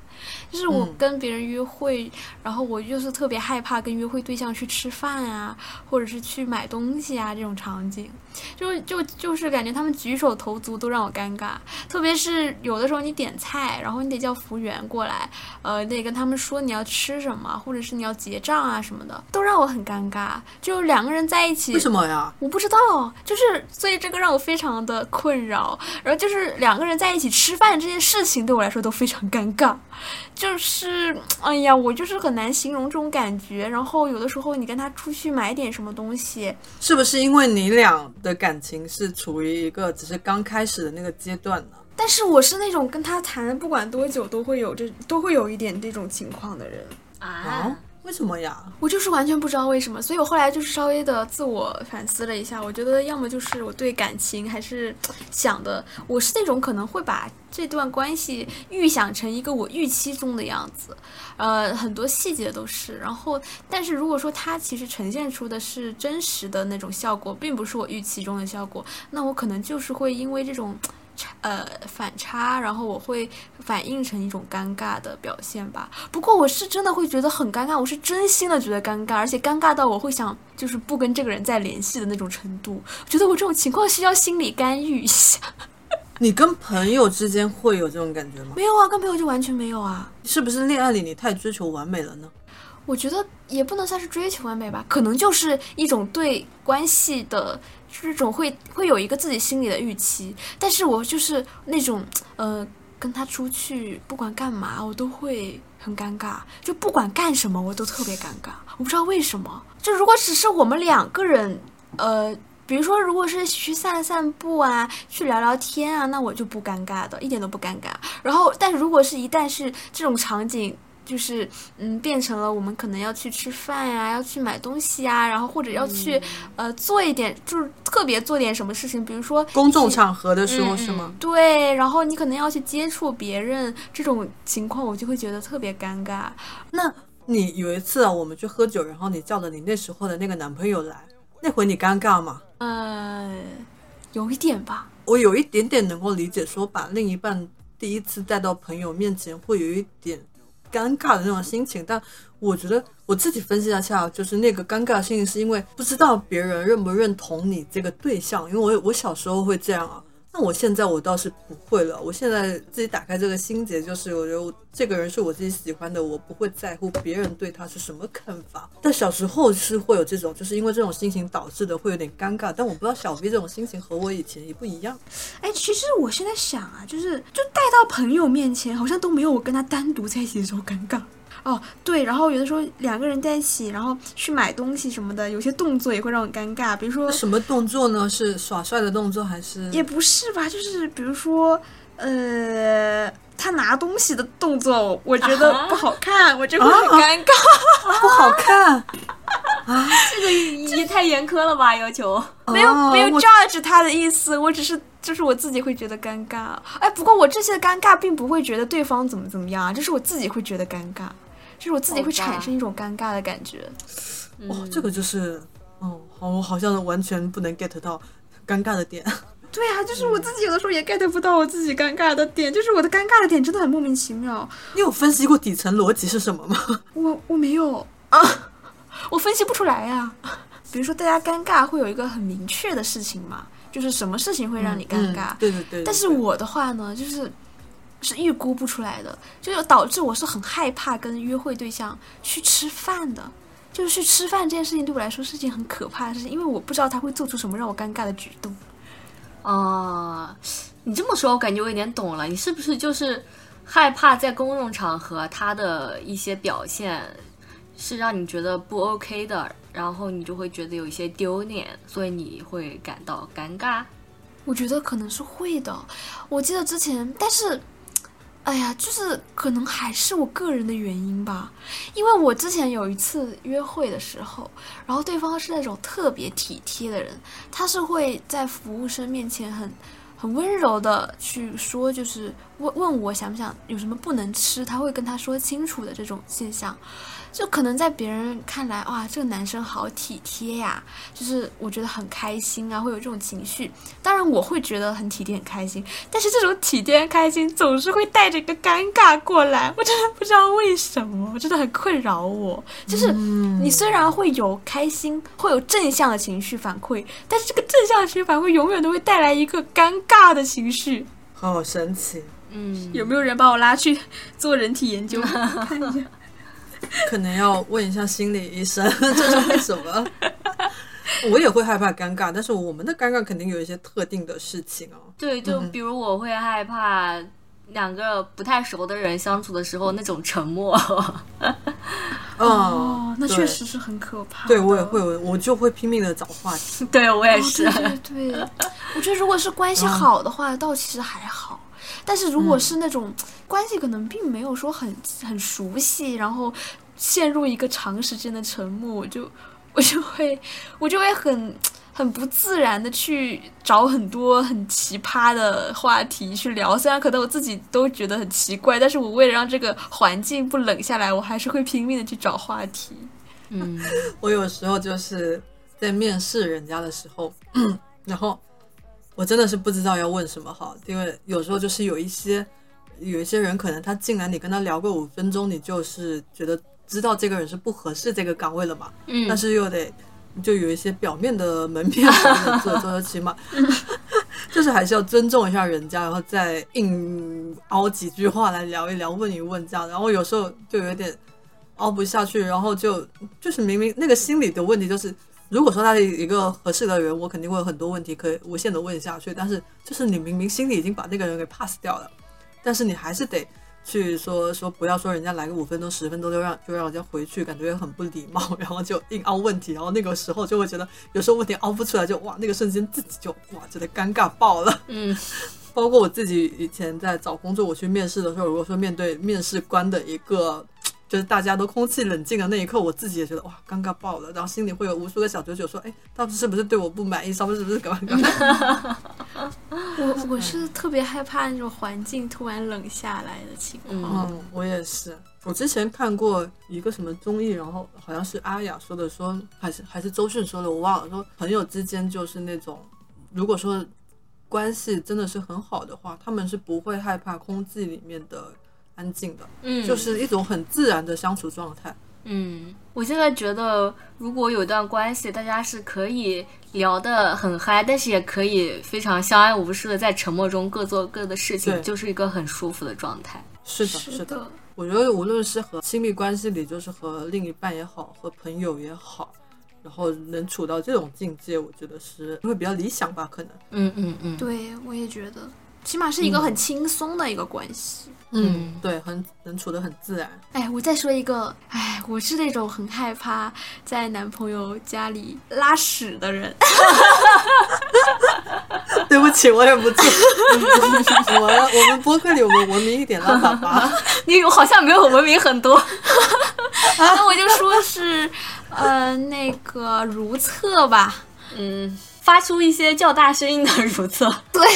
Speaker 2: 就是我跟别人约会，然后我就是特别害怕跟约会对象去吃饭啊，或者是去买东西啊这种场景，就就就是感觉他们举手投足都让我尴尬。特别是有的时候你点菜，然后你得叫服务员过来，呃，得跟他们说你要吃什么，或者是你要结账啊什么的，都让我很尴尬。就两个人在一起，
Speaker 4: 为什么呀？
Speaker 2: 我不知道，就是所以这个让我非常的困扰。然后就是两个人在一起吃饭这件事情对我来说都非常尴尬。就是，哎呀，我就是很难形容这种感觉。然后有的时候你跟他出去买点什么东西，
Speaker 4: 是不是因为你俩的感情是处于一个只是刚开始的那个阶段呢？
Speaker 2: 但是我是那种跟他谈不管多久都会有这都会有一点这种情况的人
Speaker 3: 啊。
Speaker 4: 为什么呀？
Speaker 2: 我就是完全不知道为什么，所以我后来就是稍微的自我反思了一下，我觉得要么就是我对感情还是想的，我是那种可能会把这段关系预想成一个我预期中的样子，呃，很多细节都是。然后，但是如果说它其实呈现出的是真实的那种效果，并不是我预期中的效果，那我可能就是会因为这种。呃，反差，然后我会反映成一种尴尬的表现吧。不过我是真的会觉得很尴尬，我是真心的觉得尴尬，而且尴尬到我会想，就是不跟这个人再联系的那种程度。觉得我这种情况需要心理干预一下。[laughs]
Speaker 4: 你跟朋友之间会有这种感觉吗？
Speaker 2: 没有啊，跟朋友就完全没有啊。
Speaker 4: 是不是恋爱里你太追求完美了呢？
Speaker 2: 我觉得也不能算是追求完美吧，可能就是一种对关系的这种会会有一个自己心里的预期。但是我就是那种呃，跟他出去不管干嘛，我都会很尴尬，就不管干什么我都特别尴尬，我不知道为什么。就如果只是我们两个人，呃。比如说，如果是去散散步啊，去聊聊天啊，那我就不尴尬的，一点都不尴尬。然后，但如果是一旦是这种场景，就是嗯，变成了我们可能要去吃饭呀，要去买东西呀，然后或者要去呃做一点，就是特别做点什么事情，比如说
Speaker 4: 公众场合的时候
Speaker 3: 嗯
Speaker 4: 是吗？
Speaker 2: 对，然后你可能要去接触别人，这种情况我就会觉得特别尴尬。
Speaker 4: 那你有一次啊，我们去喝酒，然后你叫了你那时候的那个男朋友来，那回你尴尬吗？
Speaker 2: 呃，有一点吧。
Speaker 4: 我有一点点能够理解，说把另一半第一次带到朋友面前会有一点尴尬的那种心情，但我觉得我自己分析一下，就是那个尴尬的心情是因为不知道别人认不认同你这个对象，因为我我小时候会这样啊。那我现在我倒是不会了，我现在自己打开这个心结，就是我觉得这个人是我自己喜欢的，我不会在乎别人对他是什么看法。但小时候是会有这种，就是因为这种心情导致的会有点尴尬。但我不知道小 V 这种心情和我以前也不一样。
Speaker 2: 哎，其实我现在想啊，就是就带到朋友面前，好像都没有我跟他单独在一起的时候尴尬。哦，对，然后有的时候两个人在一起，然后去买东西什么的，有些动作也会让我尴尬，比如说
Speaker 4: 什么动作呢？是耍帅的动作还是？
Speaker 2: 也不是吧，就是比如说，呃，他拿东西的动作，我觉得不好看，我就会很尴尬。[laughs]
Speaker 4: 不好看。[laughs]
Speaker 3: 啊这个也太严苛了吧，要求。
Speaker 2: 没有没有 judge 他的意思，我只是就是我自己会觉得尴尬。哎，不过我这些尴尬并不会觉得对方怎么怎么样啊，就是我自己会觉得尴尬，就是我自己会产生一种尴尬的感觉。
Speaker 4: 哦，这个就是，哦，好，我好像完全不能 get 到尴尬的点。[laughs]
Speaker 2: 对啊，就是我自己有的时候也 get 不到我自己尴尬的点，就是我的尴尬的点真的很莫名其妙。
Speaker 4: 你有分析过底层逻辑是什么吗？[laughs]
Speaker 2: 我我没有啊，[laughs] 我分析不出来呀、比如说大家尴尬会有一个很明确的事情嘛，就是什么事情会让你尴尬。
Speaker 4: 嗯对对对对
Speaker 2: 但是我的话呢，就是是预估不出来的，就导致我是很害怕跟约会对象去吃饭的。就是去吃饭这件事情对我来说是件很可怕的事情，因为我不知道他会做出什么让我尴尬的举动。
Speaker 3: 哦，你这么说，我感觉我有点懂了。你是不是就是害怕在公众场合他的一些表现是让你觉得不 OK 的，然后你就会觉得有一些丢脸，所以你会感到尴尬？
Speaker 2: 我觉得可能是会的。我记得之前，但是，哎呀，就是可能还是我个人的原因吧。因为我之前有一次约会的时候，然后对方是那种特别体贴的人，他是会在服务生面前很很温柔的去说，就是问问我想不想有什么不能吃，他会跟他说清楚的这种现象。就可能在别人看来，哇，这个男生好体贴呀，就是我觉得很开心啊，会有这种情绪。当然，我会觉得很体贴、很开心，但是这种体贴、开心总是会带着一个尴尬过来，我真的不知道为什么，我真的很困扰我。就是你虽然会有开心，会有正向的情绪反馈，但是这个正向的情绪反馈永远都会带来一个尴尬的情绪。
Speaker 4: 好神奇，
Speaker 3: 嗯，
Speaker 2: 有没有人把我拉去做人体研究 [laughs] 看一下？[laughs]
Speaker 4: 可能要问一下心理医生，[laughs] 这是为什么？[laughs] 我也会害怕尴尬，但是我们的尴尬肯定有一些特定的事情哦。
Speaker 3: 对，就比如我会害怕两个不太熟的人相处的时候那种沉默。
Speaker 4: 哦，
Speaker 2: 那确实是很可怕。
Speaker 4: 对我也会，我就会拼命的找话题。
Speaker 3: 对我也
Speaker 2: 哦
Speaker 3: 是。
Speaker 2: 对对对，我觉得如果是关系好的话，倒其实还好。但是如果是那种关系可能并没有说很很熟悉，然后陷入一个长时间的沉默，我就我就会我就会很很不自然的去找很多很奇葩的话题去聊。虽然可能我自己都觉得很奇怪，但是我为了让这个环境不冷下来，我还是会拼命的去找话题。
Speaker 3: 嗯，[laughs]
Speaker 4: 我有时候就是在面试人家的时候，[clears throat] 然后我真的是不知道要问什么好，因为有时候就是有一些有一些人可能他进来，你跟他聊个五分钟，你就是觉得知道这个人是不合适这个岗位了嘛，
Speaker 3: 嗯
Speaker 4: 但是又得就有一些表面的门面做做，起码 [laughs] 就是还是要尊重一下人家，然后再硬凹几句话来聊一聊，问一问这样。然后有时候就有点凹不下去，然后就就是明明那个心理的问题就是，如果说他是一个合适的人，我肯定会有很多问题可以无限的问下去。但是就是你明明心里已经把那个人给 pass 掉了，但是你还是得。去说说不要说人家来个五分钟十分钟就让就让人家回去，感觉很不礼貌，然后就硬凹问题，然后那个时候就会觉得有时候问题凹不出来，就哇那个瞬间自己就哇觉得尴尬爆了。[laughs]
Speaker 3: 嗯，[laughs]
Speaker 4: 包括我自己以前在找工作，我去面试的时候，如果说面对面试官的一个。就是大家都空气冷静的那一刻，我自己也觉得哇，尴尬爆了，然后心里会有无数个小九九说，哎，他是不是对我不满意？他们是不是干嘛干嘛？
Speaker 2: 我我是特别害怕那种环境突然冷下来的情况。
Speaker 4: 嗯，我也是。我之前看过一个什么综艺，然后好像是阿雅说的，说还是还是周迅说的，我忘了。说朋友之间就是那种，如果说关系真的是很好的话，他们是不会害怕空气里面的。安静的，
Speaker 3: 嗯，
Speaker 4: 就是一种很自然的相处状态。
Speaker 3: 嗯，我现在觉得，如果有段关系，大家是可以聊得很嗨，但是也可以非常相安无事的在沉默中各做各的事情，就是一个很舒服的状态。
Speaker 4: 是的，是的。我觉得无论是和亲密关系里，就是和另一半也好，和朋友也好，然后能处到这种境界，我觉得是因为比较理想吧，可能。
Speaker 3: 嗯嗯嗯，
Speaker 2: 对我也觉得，起码是一个很轻松的一个关系。
Speaker 4: 嗯，对，很能处得很自然。
Speaker 2: 哎，我再说一个，哎，我是那种很害怕在男朋友家里拉屎的人。[laughs]
Speaker 4: 对不起，我忍不住。[laughs] 我我们播客里我们文明一点拉粑粑。[laughs]
Speaker 3: 你好像没有文明很多。
Speaker 2: 那我就说是，呃，那个如厕吧。
Speaker 3: 嗯。发出一些较大声音的如厕，[laughs]
Speaker 2: 对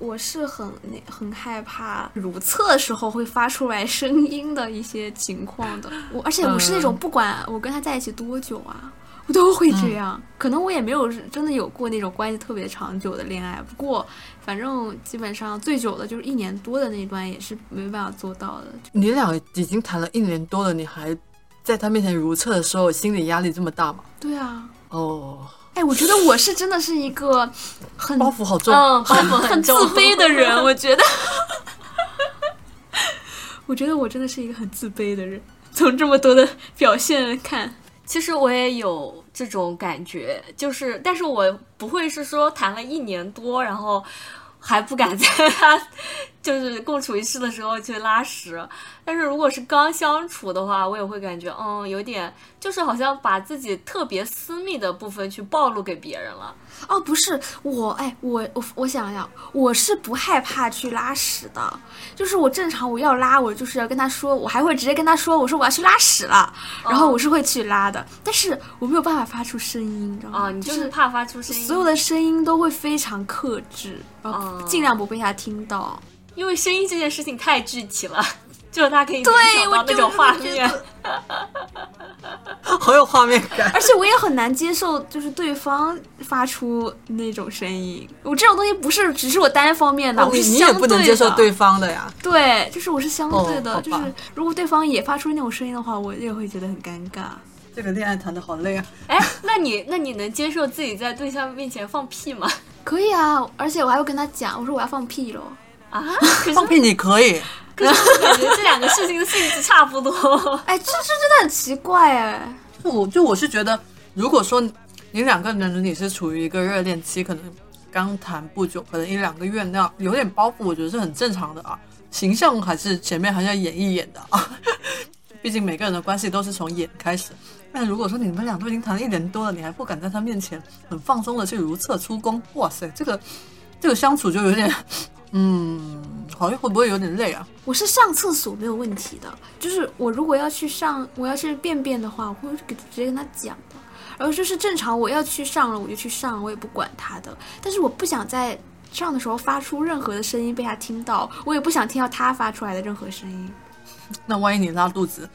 Speaker 2: 我是很那很害怕如厕的时候会发出来声音的一些情况的。我而且我是那种不管我跟他在一起多久啊，[laughs] 我都会这样。可能我也没有真的有过那种关系特别长久的恋爱，不过反正基本上最久的就是一年多的那段也是没办法做到的。
Speaker 4: 你俩已经谈了一年多了，你还在他面前如厕的时候，心理压力这么大吗？
Speaker 2: 对啊。
Speaker 4: 哦。
Speaker 2: 哎，我觉得我是真的是一个很
Speaker 4: 包袱好重，
Speaker 3: 嗯，包袱
Speaker 2: 很自卑的人。我觉得，[laughs] 我觉得我真的是一个很自卑的人。从这么多的表现看，
Speaker 3: 其实我也有这种感觉，就是，但是我不会是说谈了一年多，然后。还不敢在他 [laughs] 就是共处一室的时候去拉屎，但是如果是刚相处的话，我也会感觉，嗯，有点就是好像把自己特别私密的部分去暴露给别人了。
Speaker 2: 哦，不是我，哎，我我我想想，我是不害怕去拉屎的，就是我正常我要拉，我就是要跟他说，我还会直接跟他说，我说我要去拉屎了，然后我是会去拉的，但是我没有办法发出声音，你知道吗？
Speaker 3: 你就是怕发出声音，
Speaker 2: 所有的声音都会非常克制，然后尽量不被他听到，
Speaker 3: 因为声音这件事情太具体了。[laughs] 就是他可以联想到那种画面，[laughs]
Speaker 4: 好有画面感。[laughs]
Speaker 2: 而且我也很难接受，就是对方发出那种声音。我这种东西不是只是我单方面的，我是
Speaker 4: 你也不能接受对方的呀。
Speaker 2: 对，就是我是相对的，就是如果对方也发出那种声音的话，我也会觉得很尴尬。
Speaker 4: 这个恋爱谈的好累啊！
Speaker 3: 哎，那你那你能接受自己在对象面前放屁吗？
Speaker 2: 可以啊，而且我还会跟他讲，我说我要放屁喽。
Speaker 3: 啊，[laughs]
Speaker 4: 放屁你可以。
Speaker 3: 可是我感觉这两个事情的性质差不多。[laughs]
Speaker 2: 哎，这这真的很奇怪哎。
Speaker 4: 我就我是觉得，如果说你两个人你是处于一个热恋期，可能刚谈不久，可能一两个月那样有点包袱，我觉得是很正常的啊。形象还是前面还是要演一演的啊。[laughs] 毕竟每个人的关系都是从演开始。那如果说你们俩都已经谈了一年多了，你还不敢在他面前很放松的去如厕出宫，哇塞，这个这个相处就有点。嗯，好像会不会有点累啊？
Speaker 2: 我是上厕所没有问题的，就是我如果要去上，我要去便便的话，我会给直接跟他讲的。然后就是正常我要去上了，我就去上，我也不管他的。但是我不想在上的时候发出任何的声音被他听到，我也不想听到他发出来的任何声音。
Speaker 4: 那万一你拉肚子？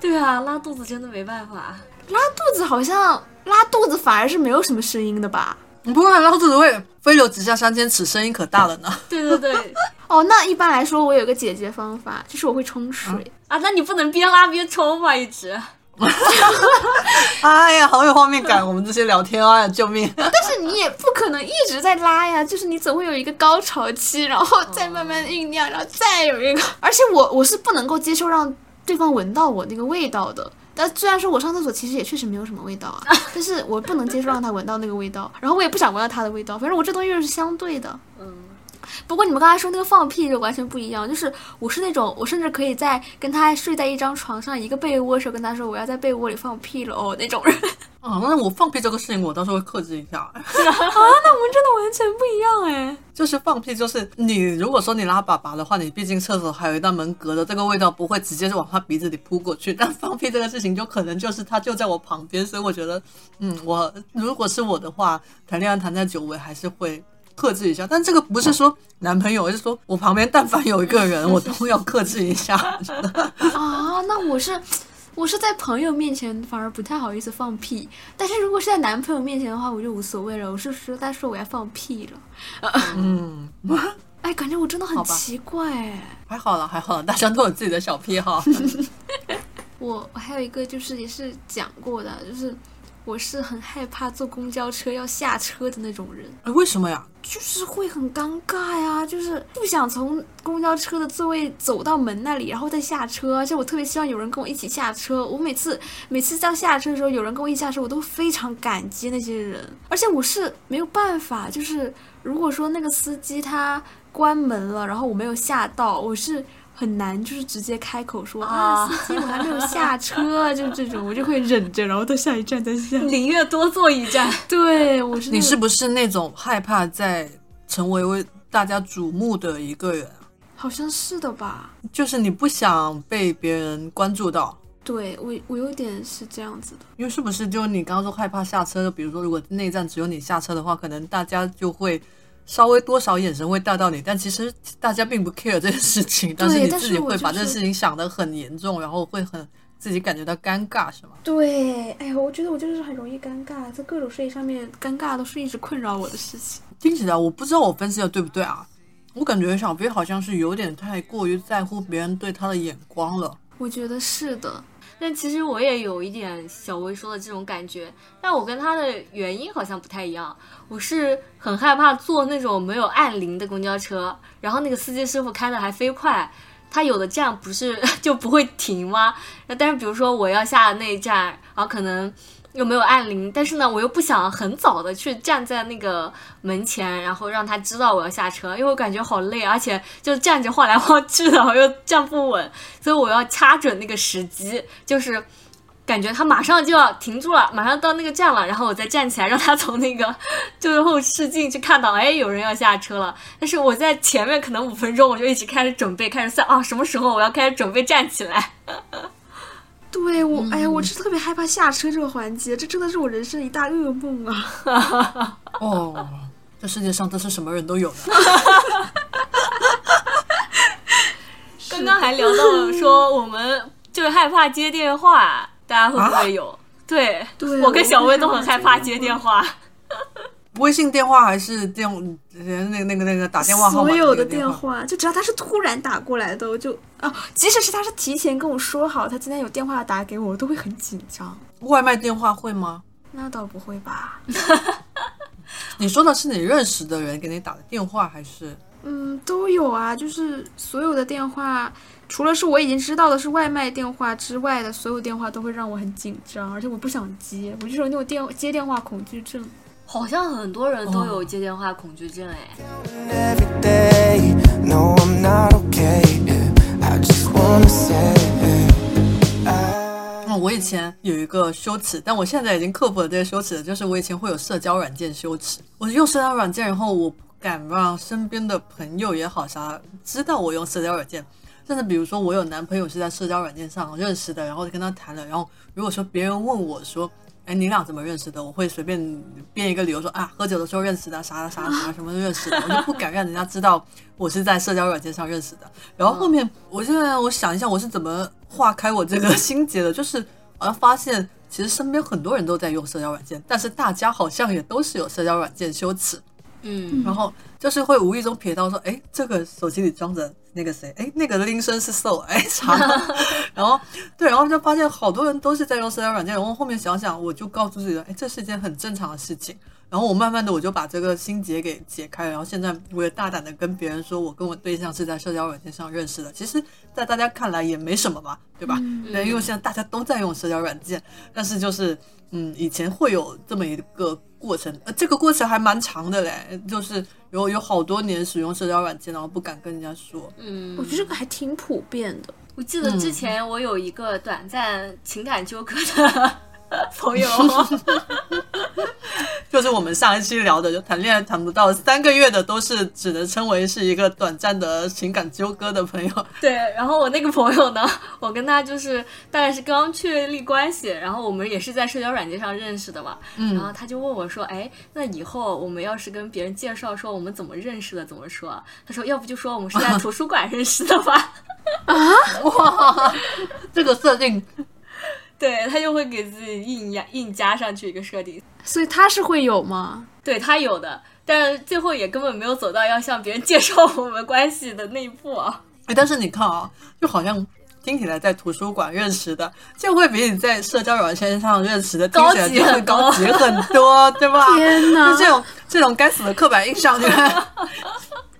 Speaker 3: 对啊，拉肚子真的没办法。
Speaker 2: 拉肚子好像拉肚子反而是没有什么声音的吧？
Speaker 4: 不会，拉肚子会飞流直下三千尺，声音可大了呢。
Speaker 3: 对 [laughs] 对对，[laughs]
Speaker 2: 哦，那一般来说，我有个解决方法，就是我会冲水
Speaker 3: 啊。那你不能边拉边冲吧？一直 [laughs]
Speaker 4: 哎呀，好有画面感，我们这些聊天，啊，救命！
Speaker 2: 但是你也不可能一直在拉呀，就是你总会有一个高潮期，然后再慢慢酝酿，然后再有一个。而且我我是不能够接受让对方闻到我那个味道的。但虽然说我上厕所其实也确实没有什么味道啊，但是我不能接受让他闻到那个味道，然后我也不想闻到他的味道。反正我这东西又是相对的。
Speaker 3: 嗯，
Speaker 2: 不过你们刚才说那个放屁就完全不一样，就是我是那种我甚至可以在跟他睡在一张床上一个被窝的时候跟他说我要在被窝里放屁了哦那种人。
Speaker 4: 啊，[laughs] 那我放屁这个事情，我倒是会克制一下。[laughs]
Speaker 2: 啊，那我们真的完全不一样哎。
Speaker 4: 就是放屁，就是你如果说你拉粑粑的话，你毕竟厕所还有一道门隔着，这个味道不会直接就往他鼻子里扑过去。但放屁这个事情，就可能就是他就在我旁边，所以我觉得，嗯，我如果是我的话，谈恋爱谈在久违，还是会克制一下。但这个不是说男朋友，而是说我旁边但凡有一个人，我都要克制一下。[laughs]
Speaker 2: 啊，那我是。我是在朋友面前反而不太好意思放屁，但是如果是在男朋友面前的话，我就无所谓了。我是说，他说我要放屁了，
Speaker 4: 嗯，
Speaker 2: 哎，感觉我真的很奇怪哎。
Speaker 4: 还好了，还好了，大家都有自己的小癖好。[laughs]
Speaker 2: 我我还有一个就是也是讲过的，就是我是很害怕坐公交车要下车的那种人。
Speaker 4: 哎，为什么呀？
Speaker 2: 就是会很尴尬呀，就是不想从公交车的座位走到门那里，然后再下车。而且我特别希望有人跟我一起下车。我每次每次要下车的时候，有人跟我一起下车，我都非常感激那些人。而且我是没有办法，就是如果说那个司机他关门了，然后我没有下到，我是。很难，就是直接开口说啊，司机，我还没有下车，就这种，我就会忍着，然后到下一站再下。
Speaker 3: 宁愿多坐一站。[laughs]
Speaker 2: 对，我是。
Speaker 4: 你是不是那种害怕在成为为大家瞩目的一个人？
Speaker 2: 好像是的吧。
Speaker 4: 就是你不想被别人关注到。
Speaker 2: 对我，我有点是这样子的。
Speaker 4: 因为是不是就你刚刚说害怕下车？比如说，如果那站只有你下车的话，可能大家就会。稍微多少眼神会带到你，但其实大家并不 care 这件事情，[laughs] 但是你自己会把这件事情想得很严重，然后会很自己感觉到尴尬，是吗？
Speaker 2: 对，哎呀，我觉得我就是很容易尴尬，在各种事情上面，尴尬都是一直困扰我的事情。
Speaker 4: 听起来我不知道我分析的对不对啊？我感觉小飞好像是有点太过于在乎别人对他的眼光了。
Speaker 2: 我觉得是的。
Speaker 3: 但其实我也有一点小薇说的这种感觉，但我跟他的原因好像不太一样。我是很害怕坐那种没有按铃的公交车，然后那个司机师傅开的还飞快，他有的站不是 [laughs] 就不会停吗？那但是比如说我要下那一站，然后可能。又没有按铃，但是呢，我又不想很早的去站在那个门前，然后让他知道我要下车，因为我感觉好累，而且就站着晃来晃去的，我又站不稳，所以我要掐准那个时机，就是感觉他马上就要停住了，马上到那个站了，然后我再站起来，让他从那个 [laughs] 就是后视镜去看到，哎，有人要下车了。但是我在前面可能五分钟，我就一直开始准备，开始算啊，什么时候我要开始准备站起来。
Speaker 2: 对我，哎呀，我是特别害怕下车这个环节，这真的是我人生一大噩梦啊！[laughs]
Speaker 4: 哦，这世界上真是什么人都有的。[laughs]
Speaker 3: 刚刚还聊到了说，我们就是害怕接电话，大家会不会有？对，我跟小薇都很害怕接电话。
Speaker 4: 微信电话还是电那个那个那个打电话号
Speaker 2: 码？所有的
Speaker 4: 电
Speaker 2: 话，就只要他是突然打过来的，我就啊，即使是他是提前跟我说好，他今天有电话打给我，我都会很紧张。
Speaker 4: 外卖电话会吗？
Speaker 2: 那倒不会吧。[laughs]
Speaker 4: 你说的是你认识的人给你打的电话，还是？
Speaker 2: 嗯，都有啊，就是所有的电话，除了是我已经知道的是外卖电话之外的所有电话，都会让我很紧张，而且我不想接，我就是有那种电接电话恐惧症。
Speaker 3: 好像很多人都有接电话恐惧症哎。
Speaker 4: 那我以前有一个羞耻，但我现在已经克服了这个羞耻，就是我以前会有社交软件羞耻。我用社交软件，然后我不敢让身边的朋友也好啥知道我用社交软件。甚至比如说我有男朋友是在社交软件上认识的，然后跟他谈了，然后如果说别人问我说。哎，你俩怎么认识的？我会随便编一个理由说啊，喝酒的时候认识的，啥啥啥 [laughs] 什么认识的，我就不敢让人家知道我是在社交软件上认识的。然后后面，我现在我想一下，我是怎么化开我这个 [laughs] 心结的？就是好像发现，其实身边很多人都在用社交软件，但是大家好像也都是有社交软件羞耻。
Speaker 3: 嗯，
Speaker 4: 然后就是会无意中瞥到说，哎，这个手机里装着那个谁，哎，那个铃声是 so 哎啥，[laughs] 然后对，然后就发现好多人都是在用社交软件，然后后面想想，我就告诉自己，哎，这是一件很正常的事情。然后我慢慢的我就把这个心结给解开了，然后现在我也大胆的跟别人说，我跟我对象是在社交软件上认识的。其实，在大家看来也没什么嘛，对吧？对，因为现在大家都在用社交软件，但是就是，嗯，以前会有这么一个过程，呃，这个过程还蛮长的嘞，就是有有好多年使用社交软件，然后不敢跟人家说。
Speaker 3: 嗯，
Speaker 2: 我觉得这个还挺普遍的。
Speaker 3: 我记得之前我有一个短暂情感纠葛的 [laughs] 朋友，[laughs]
Speaker 4: 就是我们上一期聊的，就谈恋爱谈不到三个月的，都是只能称为是一个短暂的情感纠葛的朋友。[laughs]
Speaker 3: 对，然后我那个朋友呢，我跟他就是大概是刚确立关系，然后我们也是在社交软件上认识的嘛。
Speaker 4: 嗯
Speaker 3: 然后他就问我说：“哎，那以后我们要是跟别人介绍说我们怎么认识的，怎么说？”他说：“要不就说我们是在图书馆认识的吧。
Speaker 4: 啊哇，这个设定，”
Speaker 3: 对他就会给自己硬压硬加上去一个设定。
Speaker 2: 所以他是会有吗？
Speaker 3: 对他有的，但是最后也根本没有走到要向别人介绍我们关系的那一步啊。
Speaker 4: 哎，但是你看啊，就好像听起来在图书馆认识的，就会比你在社交软件上认识的听起来就会高级很多，对吧？[laughs]
Speaker 2: 天哪
Speaker 4: 就这种这种该死的刻板印象，[laughs] 对吧。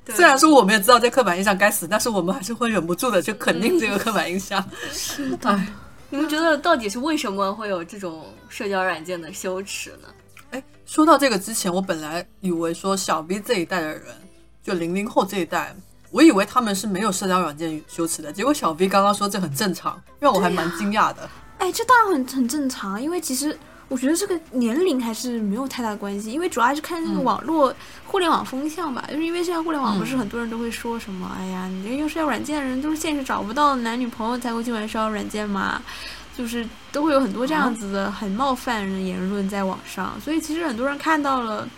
Speaker 4: [laughs] 虽然说我们也知道这刻板印象该死，但是我们还是会忍不住的去肯定这个刻板印象。
Speaker 2: 是
Speaker 4: 哎，
Speaker 3: 你们觉得到底是为什么会有这种社交软件的羞耻呢？
Speaker 4: 哎，说到这个之前，我本来以为说小 B 这一代的人，就零零后这一代，我以为他们是没有社交软件羞耻的。结果小 B 刚刚说这很正常，让我还蛮惊讶的。
Speaker 2: 哎，这当然很很正常，因为其实我觉得这个年龄还是没有太大关系，因为主要还是看那个网络、互联网风向吧。就是因为现在互联网不是很多人都会说什么，哎呀，你这用社交软件的人都是现实找不到男女朋友才会去玩社交软件嘛，就是都会有很多这样子的很冒犯人的言论在网上，所以其实很多人看到了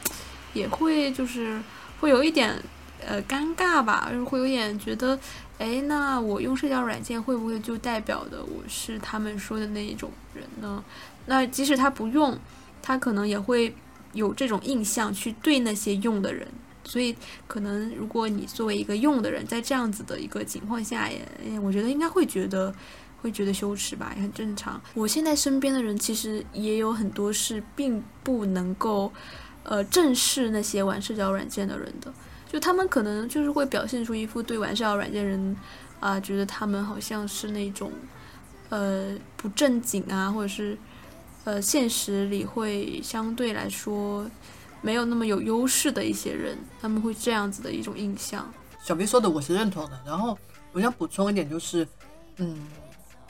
Speaker 2: 也会就是会有一点呃尴尬吧，就是会有点觉得。哎，那我用社交软件会不会就代表的我是他们说的那一种人呢？那即使他不用，他可能也会有这种印象去对那些用的人。所以，可能如果你作为一个用的人，在这样子的一个情况下，也，我觉得应该会觉得会觉得羞耻吧，也很正常。我现在身边的人其实也有很多是并不能够，呃，正视那些玩社交软件的人的。就他们可能就是会表现出一副对玩社交软件人啊、觉得他们好像是那种呃不正经啊，或者是呃现实里会相对来说没有那么有优势的一些人，他们会这样子的一种印象。
Speaker 4: 小 B 说的我是认同的，然后我想补充一点就是，嗯，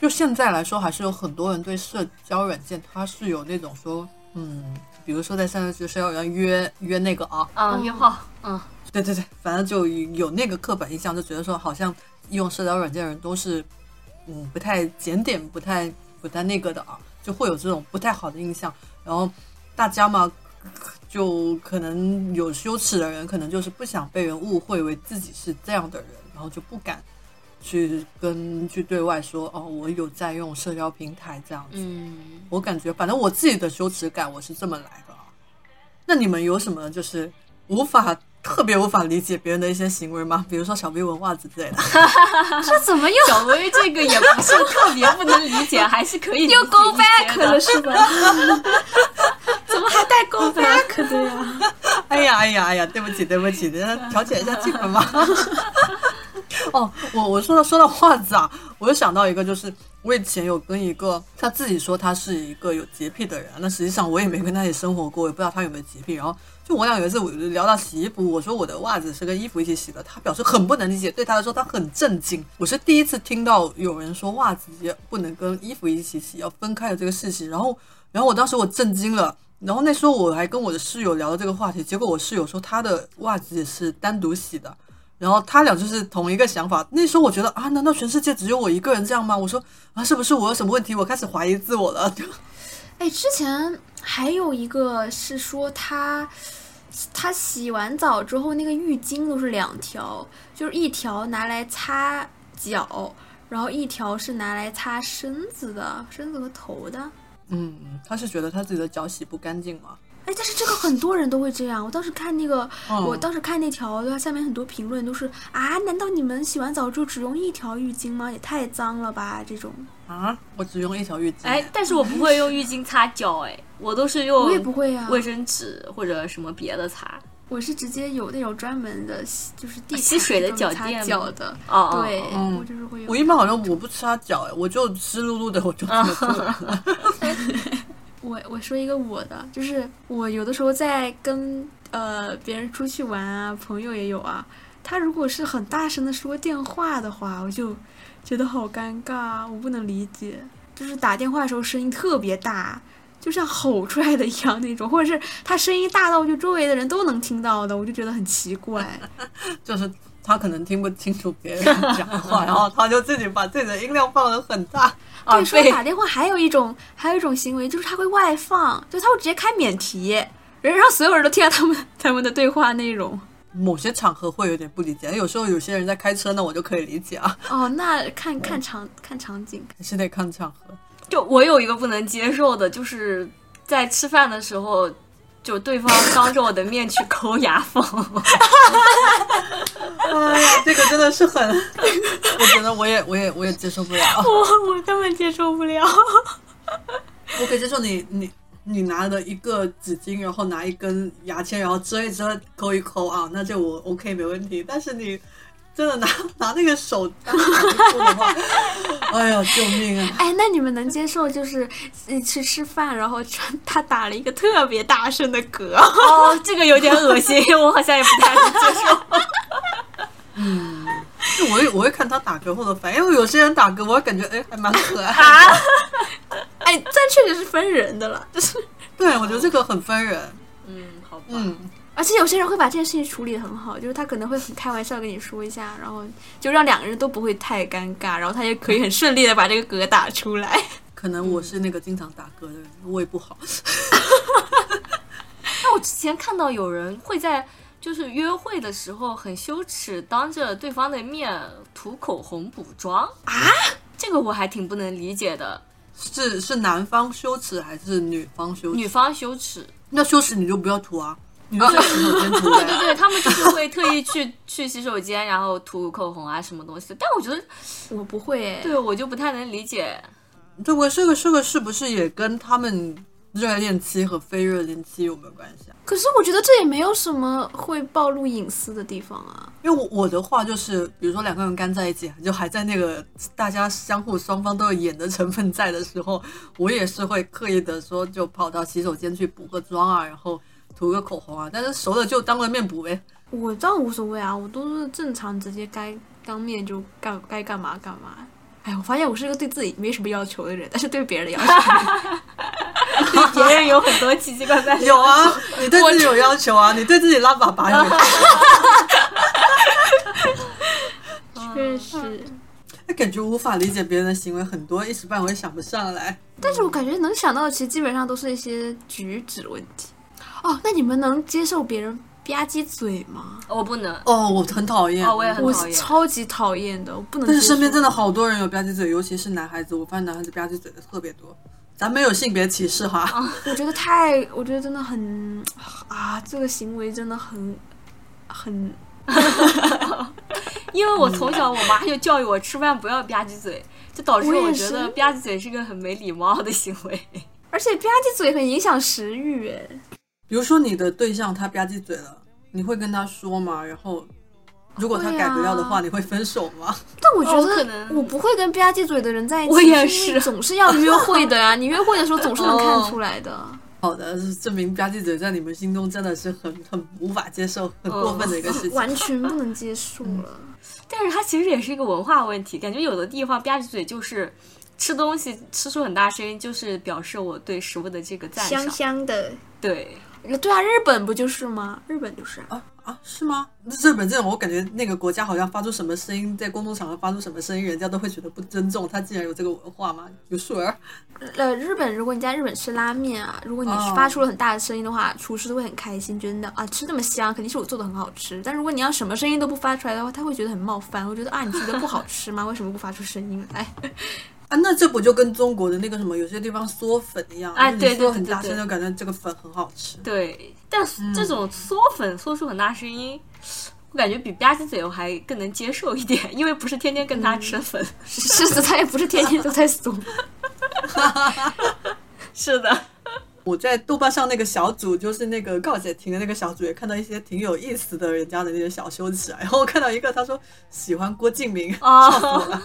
Speaker 4: 就现在来说，还是有很多人对社交软件它是有那种说，嗯，比如说在上就社交软件约约那个啊，
Speaker 3: 啊，约炮，嗯，
Speaker 4: 对对对，反正就有那个刻板印象，就觉得说好像用社交软件的人都是，嗯，不太检点、不太不太那个的啊，就会有这种不太好的印象。然后大家嘛，就可能有羞耻的人，可能就是不想被人误会为自己是这样的人，然后就不敢去跟去对外说哦，我有在用社交平台这样子。
Speaker 3: 嗯，
Speaker 4: 我感觉，反正我自己的羞耻感我是这么来的啊。那你们有什么就是无法特别无法理解别人的一些行为吗？比如说小 V 闻袜子之类的。[laughs]
Speaker 2: 这怎么又
Speaker 3: 小薇这个也不是特别不能理解，还是可以理解
Speaker 2: 又 go
Speaker 3: 一
Speaker 2: back 了是吧？[laughs] 怎么还带 go back 的呀？
Speaker 4: 哎呀哎呀哎呀，对不起对不起，等下调解一下气氛嘛。[laughs] 哦，我我说到说到袜子啊，我又想到一个，就是我以前有跟一个他自己说他是一个有洁癖的人，那实际上我也没跟他一起生活过，也不知道他有没有洁癖。然后就我俩有一次我聊到洗衣服，我说我的袜子是跟衣服一起洗的，他表示很不能理解，对他来说他很震惊。我是第一次听到有人说袜子也不能跟衣服一起洗，要分开的这个事情。然后然后我当时我震惊了。然后那时候我还跟我的室友聊了这个话题，结果我室友说他的袜子也是单独洗的，然后他俩就是同一个想法。那时候我觉得啊，难道全世界只有我一个人这样吗？我说啊，是不是我有什么问题？我开始怀疑自我了。
Speaker 2: 哎，之前还有一个是说他他洗完澡之后，那个浴巾都是两条，就是一条拿来擦脚，然后一条是拿来擦身子的，身子和头的。
Speaker 4: 嗯，他是觉得他自己的脚洗不干净吗？
Speaker 2: 哎，但是这个很多人都会这样。我当时看那个，
Speaker 4: 嗯
Speaker 2: 我当时看那条，它下面很多评论都是啊，难道你们洗完澡之后只用一条浴巾吗？也太脏了吧！这种
Speaker 4: 啊，我只用一条浴巾。
Speaker 3: 哎，但是我不会用浴巾擦脚，哎，我都是用
Speaker 2: 我也不会啊，
Speaker 3: 卫生纸或者什么别的擦。
Speaker 2: 我是直接有那种专门的，就是地
Speaker 3: 吸水的脚
Speaker 2: 擦
Speaker 3: 垫
Speaker 2: 脚的。
Speaker 3: 哦哦，
Speaker 2: 对，我就是会有。
Speaker 4: 我一般好像我不擦脚，哎，我就湿漉漉的，我就这么做。[laughs]
Speaker 2: 我我说一个我的，就是我有的时候在跟呃别人出去玩啊，朋友也有啊，他如果是很大声的说电话的话，我就觉得好尴尬，我不能理解，就是打电话的时候声音特别大。就像吼出来的一样那种，或者是他声音大到就周围的人都能听到的，我就觉得很奇怪。[laughs]
Speaker 4: 就是他可能听不清楚别人讲话，[laughs] 然后他就自己把自己的音量放得很大。
Speaker 3: 啊 [laughs]
Speaker 2: 对，说
Speaker 3: 对
Speaker 2: 打电话还有一种还有一种行为，就是他会外放，就他会直接开免提，人让所有人都听到他们他们的对话内容。
Speaker 4: 某些场合会有点不理解，有时候有些人在开车那，我就可以理解啊，
Speaker 2: 哦，那看看场看场景，
Speaker 4: 还是得看场合。
Speaker 3: 就我有一个不能接受的，就是在吃饭的时候，就对方当着我的面去抠牙缝。[laughs]
Speaker 4: 哎呀，这个真的是很，[laughs] 我觉得我也我也我也接受不了。[laughs]
Speaker 2: 我我根本接受不了。
Speaker 4: 我可以接受你你你拿了一个纸巾，然后拿一根牙签，然后遮一遮抠一抠啊，那就我 OK 没问题。但是你真的拿拿那个手 [laughs] 当的话，[laughs] 哎呀，救命啊！
Speaker 2: 哎，那你们能接受就是呃去吃饭，然后他打了一个特别大声的嗝？
Speaker 3: 哦，这个有点恶心，我好像也不太能接受。
Speaker 4: 就我会我会看他打嗝后的反应，因为有些人打嗝，我会感觉哎还蛮可爱的。
Speaker 2: 哎，这确实是分人的了，就是
Speaker 4: 对，我觉得这个很分人。
Speaker 3: 嗯，好吧。
Speaker 4: 嗯，
Speaker 2: 而且有些人会把这件事情处理得很好，就是他可能会很开玩笑跟你说一下，然后就让两个人都不会太尴尬，然后他也可以很顺利的把这个嗝打出来。[laughs]
Speaker 4: 可能我是那个经常打嗝的人，胃不好。[laughs]
Speaker 3: 那我之前看到有人会在就是约会的时候很羞耻，当着对方的面涂口红补妆啊，这个我还挺不能理解的。
Speaker 4: 是是男方羞耻还是女方羞耻？
Speaker 3: 女方羞耻，
Speaker 4: 那羞耻你就不要涂啊，洗手间涂对。
Speaker 3: 对他们就是会特意去去洗手间，然后涂口红啊什么东西。但我觉得，
Speaker 2: 我不会哎，
Speaker 3: 对我就不太能理解。
Speaker 4: 这个这个这个是不是也跟他们热恋期和非热恋期有没有关系啊？
Speaker 2: 可是我觉得这也没有什么会暴露隐私的地方啊。
Speaker 4: 因为我我的话就是，比如说两个人刚在一起，就还在那个大家相互双方都有演的成分在的时候，我也是会刻意的说，就跑到洗手间去补个妆啊，然后涂个口红啊。但是熟了就当个面补呗。
Speaker 2: 我倒无所谓啊，我都是正常直接该当面就干该干嘛干嘛。哎，我发现我是一个对自己没什么要求的人，但是对别人的要求
Speaker 3: 别人有很多奇奇怪怪。
Speaker 4: 有啊，你对自己有要求啊，你对自己拉粑粑有要求。
Speaker 2: 确实。
Speaker 4: 那感觉无法理解别人的行为，很多一时半会想不上来。
Speaker 2: 但是我感觉能想到的，其实基本上都是一些举止问题。哦，那你们能接受别人吧唧嘴吗？
Speaker 3: 我不能。
Speaker 4: 哦，我很讨厌。
Speaker 3: 哦我也很讨厌
Speaker 2: 超级讨厌的，我不能。
Speaker 4: 但是身边真的，好多人有吧唧嘴，尤其是男孩子，我发现男孩子吧唧嘴的特别多。咱没有性别歧视哈，
Speaker 2: 我觉得太，我觉得真的很啊，这个行为真的很很。[laughs]
Speaker 3: 因为我从小我妈就教育我吃饭不要吧唧嘴，就导致
Speaker 2: 我
Speaker 3: 觉得吧唧嘴是个很没礼貌的行为。[laughs]
Speaker 2: 而且吧唧嘴很影响食欲，哎，
Speaker 4: 比如说你的对象他吧唧嘴了，你会跟他说吗？然后如果他改不了的话，你会分手吗？
Speaker 2: 但我觉得我不会跟吧唧嘴的人在一起，
Speaker 3: 我也
Speaker 2: 是因为总是要约会的呀。[laughs] 你约会的时候总是能看出来的。
Speaker 4: 好的，是证明吧唧嘴在你们心中真的是很很无法接受、很过分的一个事情。
Speaker 2: 完全不能接受了。[laughs]
Speaker 3: 但是它其实也是一个文化问题，感觉有的地方吧唧嘴就是吃东西吃出很大声音，就是表示我对食物的这个赞赏。
Speaker 2: 香香的，
Speaker 3: 对，
Speaker 2: 对啊，日本不就是吗？日本就是啊。
Speaker 4: 啊啊，是吗？日本这种，我感觉那个国家好像发出什么声音，在公众场合发出什么声音，人家都会觉得不尊重。他竟然有这个文化吗？有数儿？
Speaker 2: 呃，日本如果你在日本吃拉面啊，如果你
Speaker 4: 哦
Speaker 2: 发出了很大的声音的话，厨师都会很开心，觉得啊吃这么香，肯定是我做的很好吃。但如果你要什么声音都不发出来的话，他会觉得很冒犯，会觉得啊你觉得不好吃吗？为什么不发出声音来？[laughs]
Speaker 4: 啊，那这不就跟中国的那个什么有些地方嗦粉一样？
Speaker 3: 哎对对
Speaker 4: 嗦很大声，
Speaker 3: 对对对
Speaker 4: 就感觉这个粉很好吃。
Speaker 3: 对，但
Speaker 4: 嗯
Speaker 3: 这种嗦粉嗦出很大声音，我感觉比吧唧嘴我还更能接受一点，因为不是天天跟他吃粉。[laughs]
Speaker 2: 是的，他也不是天天都在嗦。[laughs]
Speaker 3: 是的，
Speaker 4: 我在豆瓣上那个小组，就是那个告解亭的那个小组，也看到一些挺有意思的人家的那些小羞耻啊。然后我看到一个，他说喜欢郭敬明，
Speaker 3: 哦
Speaker 4: 笑死我了。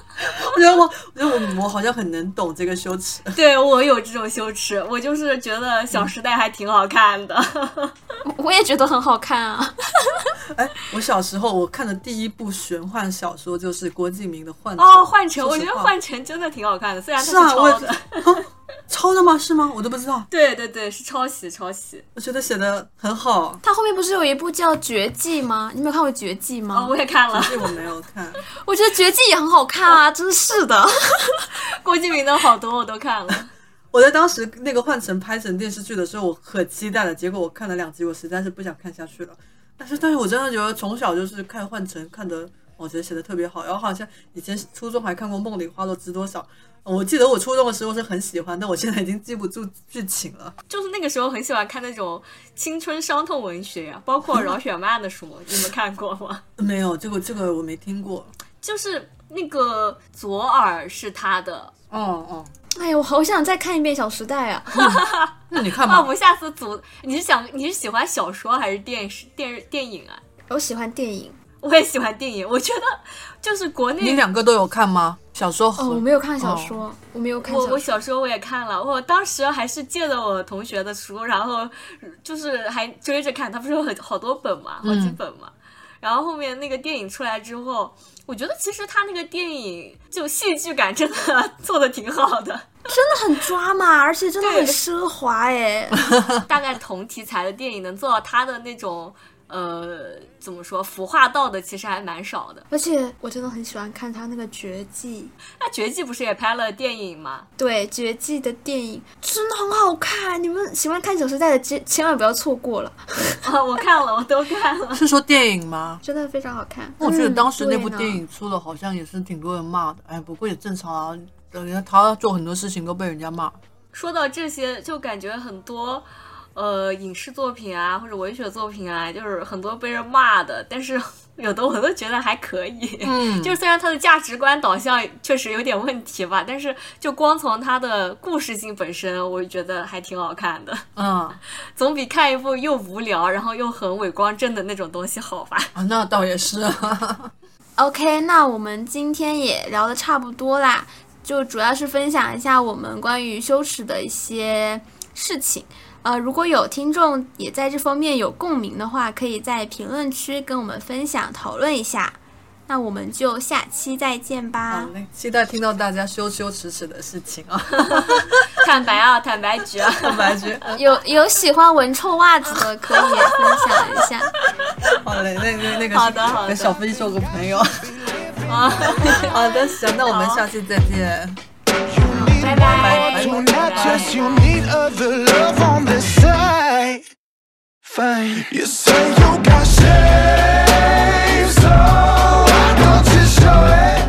Speaker 4: 我觉得我，我觉得我我好像很能懂这个羞耻。
Speaker 3: 对我有这种羞耻，我就是觉得《小时代》还挺好看的。[laughs]
Speaker 2: 我也觉得很好看啊。[laughs]
Speaker 4: 哎，我小时候我看的第一部玄幻小说就是郭敬明的《幻城》。
Speaker 3: 哦，幻城，我觉得幻城真的挺好看的，虽然它
Speaker 4: 是啊，我
Speaker 3: 抄的。
Speaker 4: 啊抄的吗？是吗？我都不知道。
Speaker 3: 对对对，是抄袭抄袭。
Speaker 4: 我觉得写的很好。
Speaker 2: 它后面不是有一部叫《绝技》吗？你没有看过《绝技》吗？
Speaker 3: 哦，我也看了
Speaker 4: 这我没有看。[laughs]
Speaker 2: 我觉得《绝技》也很好看啊，真是的。[laughs]
Speaker 3: 郭敬明的好多我都看了。[laughs]
Speaker 4: 我在当时那个《幻城》拍成电视剧的时候，我可期待了，结果我看了两集，我实在是不想看下去了。但是，但是我真的觉得从小就是看《幻城》，看的我觉得写的特别好。然后好像以前初中还看过《梦里花落知多少》，我记得我初中的时候是很喜欢，但我现在已经记不住剧情了。
Speaker 3: 就是那个时候很喜欢看那种青春伤痛文学啊，包括饶雪漫的书，[laughs] 你们看过吗？
Speaker 4: 没有，这个这个我没听过。
Speaker 3: 就是那个左耳是他的。
Speaker 4: 哦哦，
Speaker 2: 哎呀，我好想再看一遍《小时代》啊！
Speaker 3: 那我 [laughs]
Speaker 4: 那你看吧。[laughs]
Speaker 3: 们下次组，你是想你是喜欢小说还是电视电电影啊？
Speaker 2: 我喜欢电影
Speaker 3: 我也喜欢电影，我觉得就是国内
Speaker 4: 你两个都有看吗？小说和、
Speaker 2: 哦，我没有看小说，我没有看
Speaker 3: 我我
Speaker 2: 小说。
Speaker 3: 我也看了，我当时还是借的我同学的书，然后就是还追着看，他不是有很好多本嘛，好几本嘛。然后后面那个电影出来之后，我觉得其实他那个电影就戏剧感真的 [laughs] 做的挺好的，[laughs]
Speaker 2: 真的很抓马，而且真的很奢华哎。[laughs]
Speaker 3: 大概同题材的电影能做到他的那种呃怎么说服化道的，其实还蛮少的。
Speaker 2: 而且我真的很喜欢看他那个《绝技
Speaker 3: 那《绝技》不是也拍了电影吗？》，
Speaker 2: 对《绝技》的电影真的很好看，你们喜欢看《小时代》的千千万不要错过了，
Speaker 3: 啊，[laughs] 我看了，我都看了。
Speaker 4: 是说电影吗？
Speaker 2: 真的非常好看。
Speaker 4: 我觉得当时那部电影出了，好像也是挺多人骂的。哎，不过也正常啊，人家他做很多事情都被人家骂。
Speaker 3: 说到这些，就感觉很多呃影视作品啊，或者文学作品啊，就是很多被人骂的，但是 [laughs] 有的我都觉得还可以。
Speaker 4: 嗯
Speaker 3: 就是虽然它的价值观导向确实有点问题吧，但是就光从它的故事性本身，我觉得还挺好看的，
Speaker 4: 嗯
Speaker 3: 总比看一部又无聊然后又很伪光正的那种东西好吧。
Speaker 4: 啊，那倒也是啊。[laughs]
Speaker 2: OK，那我们今天也聊的差不多啦，就主要是分享一下我们关于羞耻的一些事情。呃，如果有听众也在这方面有共鸣的话，可以在评论区跟我们分享讨论一下。那我们就下期再见吧
Speaker 4: 好。嘞，期待听到大家羞羞耻耻的事情啊。[laughs] [laughs]
Speaker 3: 坦白啊，坦白局啊，[laughs]
Speaker 4: 坦白局，嗯
Speaker 2: 有有喜欢闻臭袜子的，可以也分享一下。
Speaker 4: 好嘞，那那那个
Speaker 3: 好的好的
Speaker 4: 小飞做个朋友。
Speaker 3: 啊，
Speaker 4: 好的，行，那我们下期再见。
Speaker 6: You need other love on the side. Fine. You say you got shame, so I thought you show it.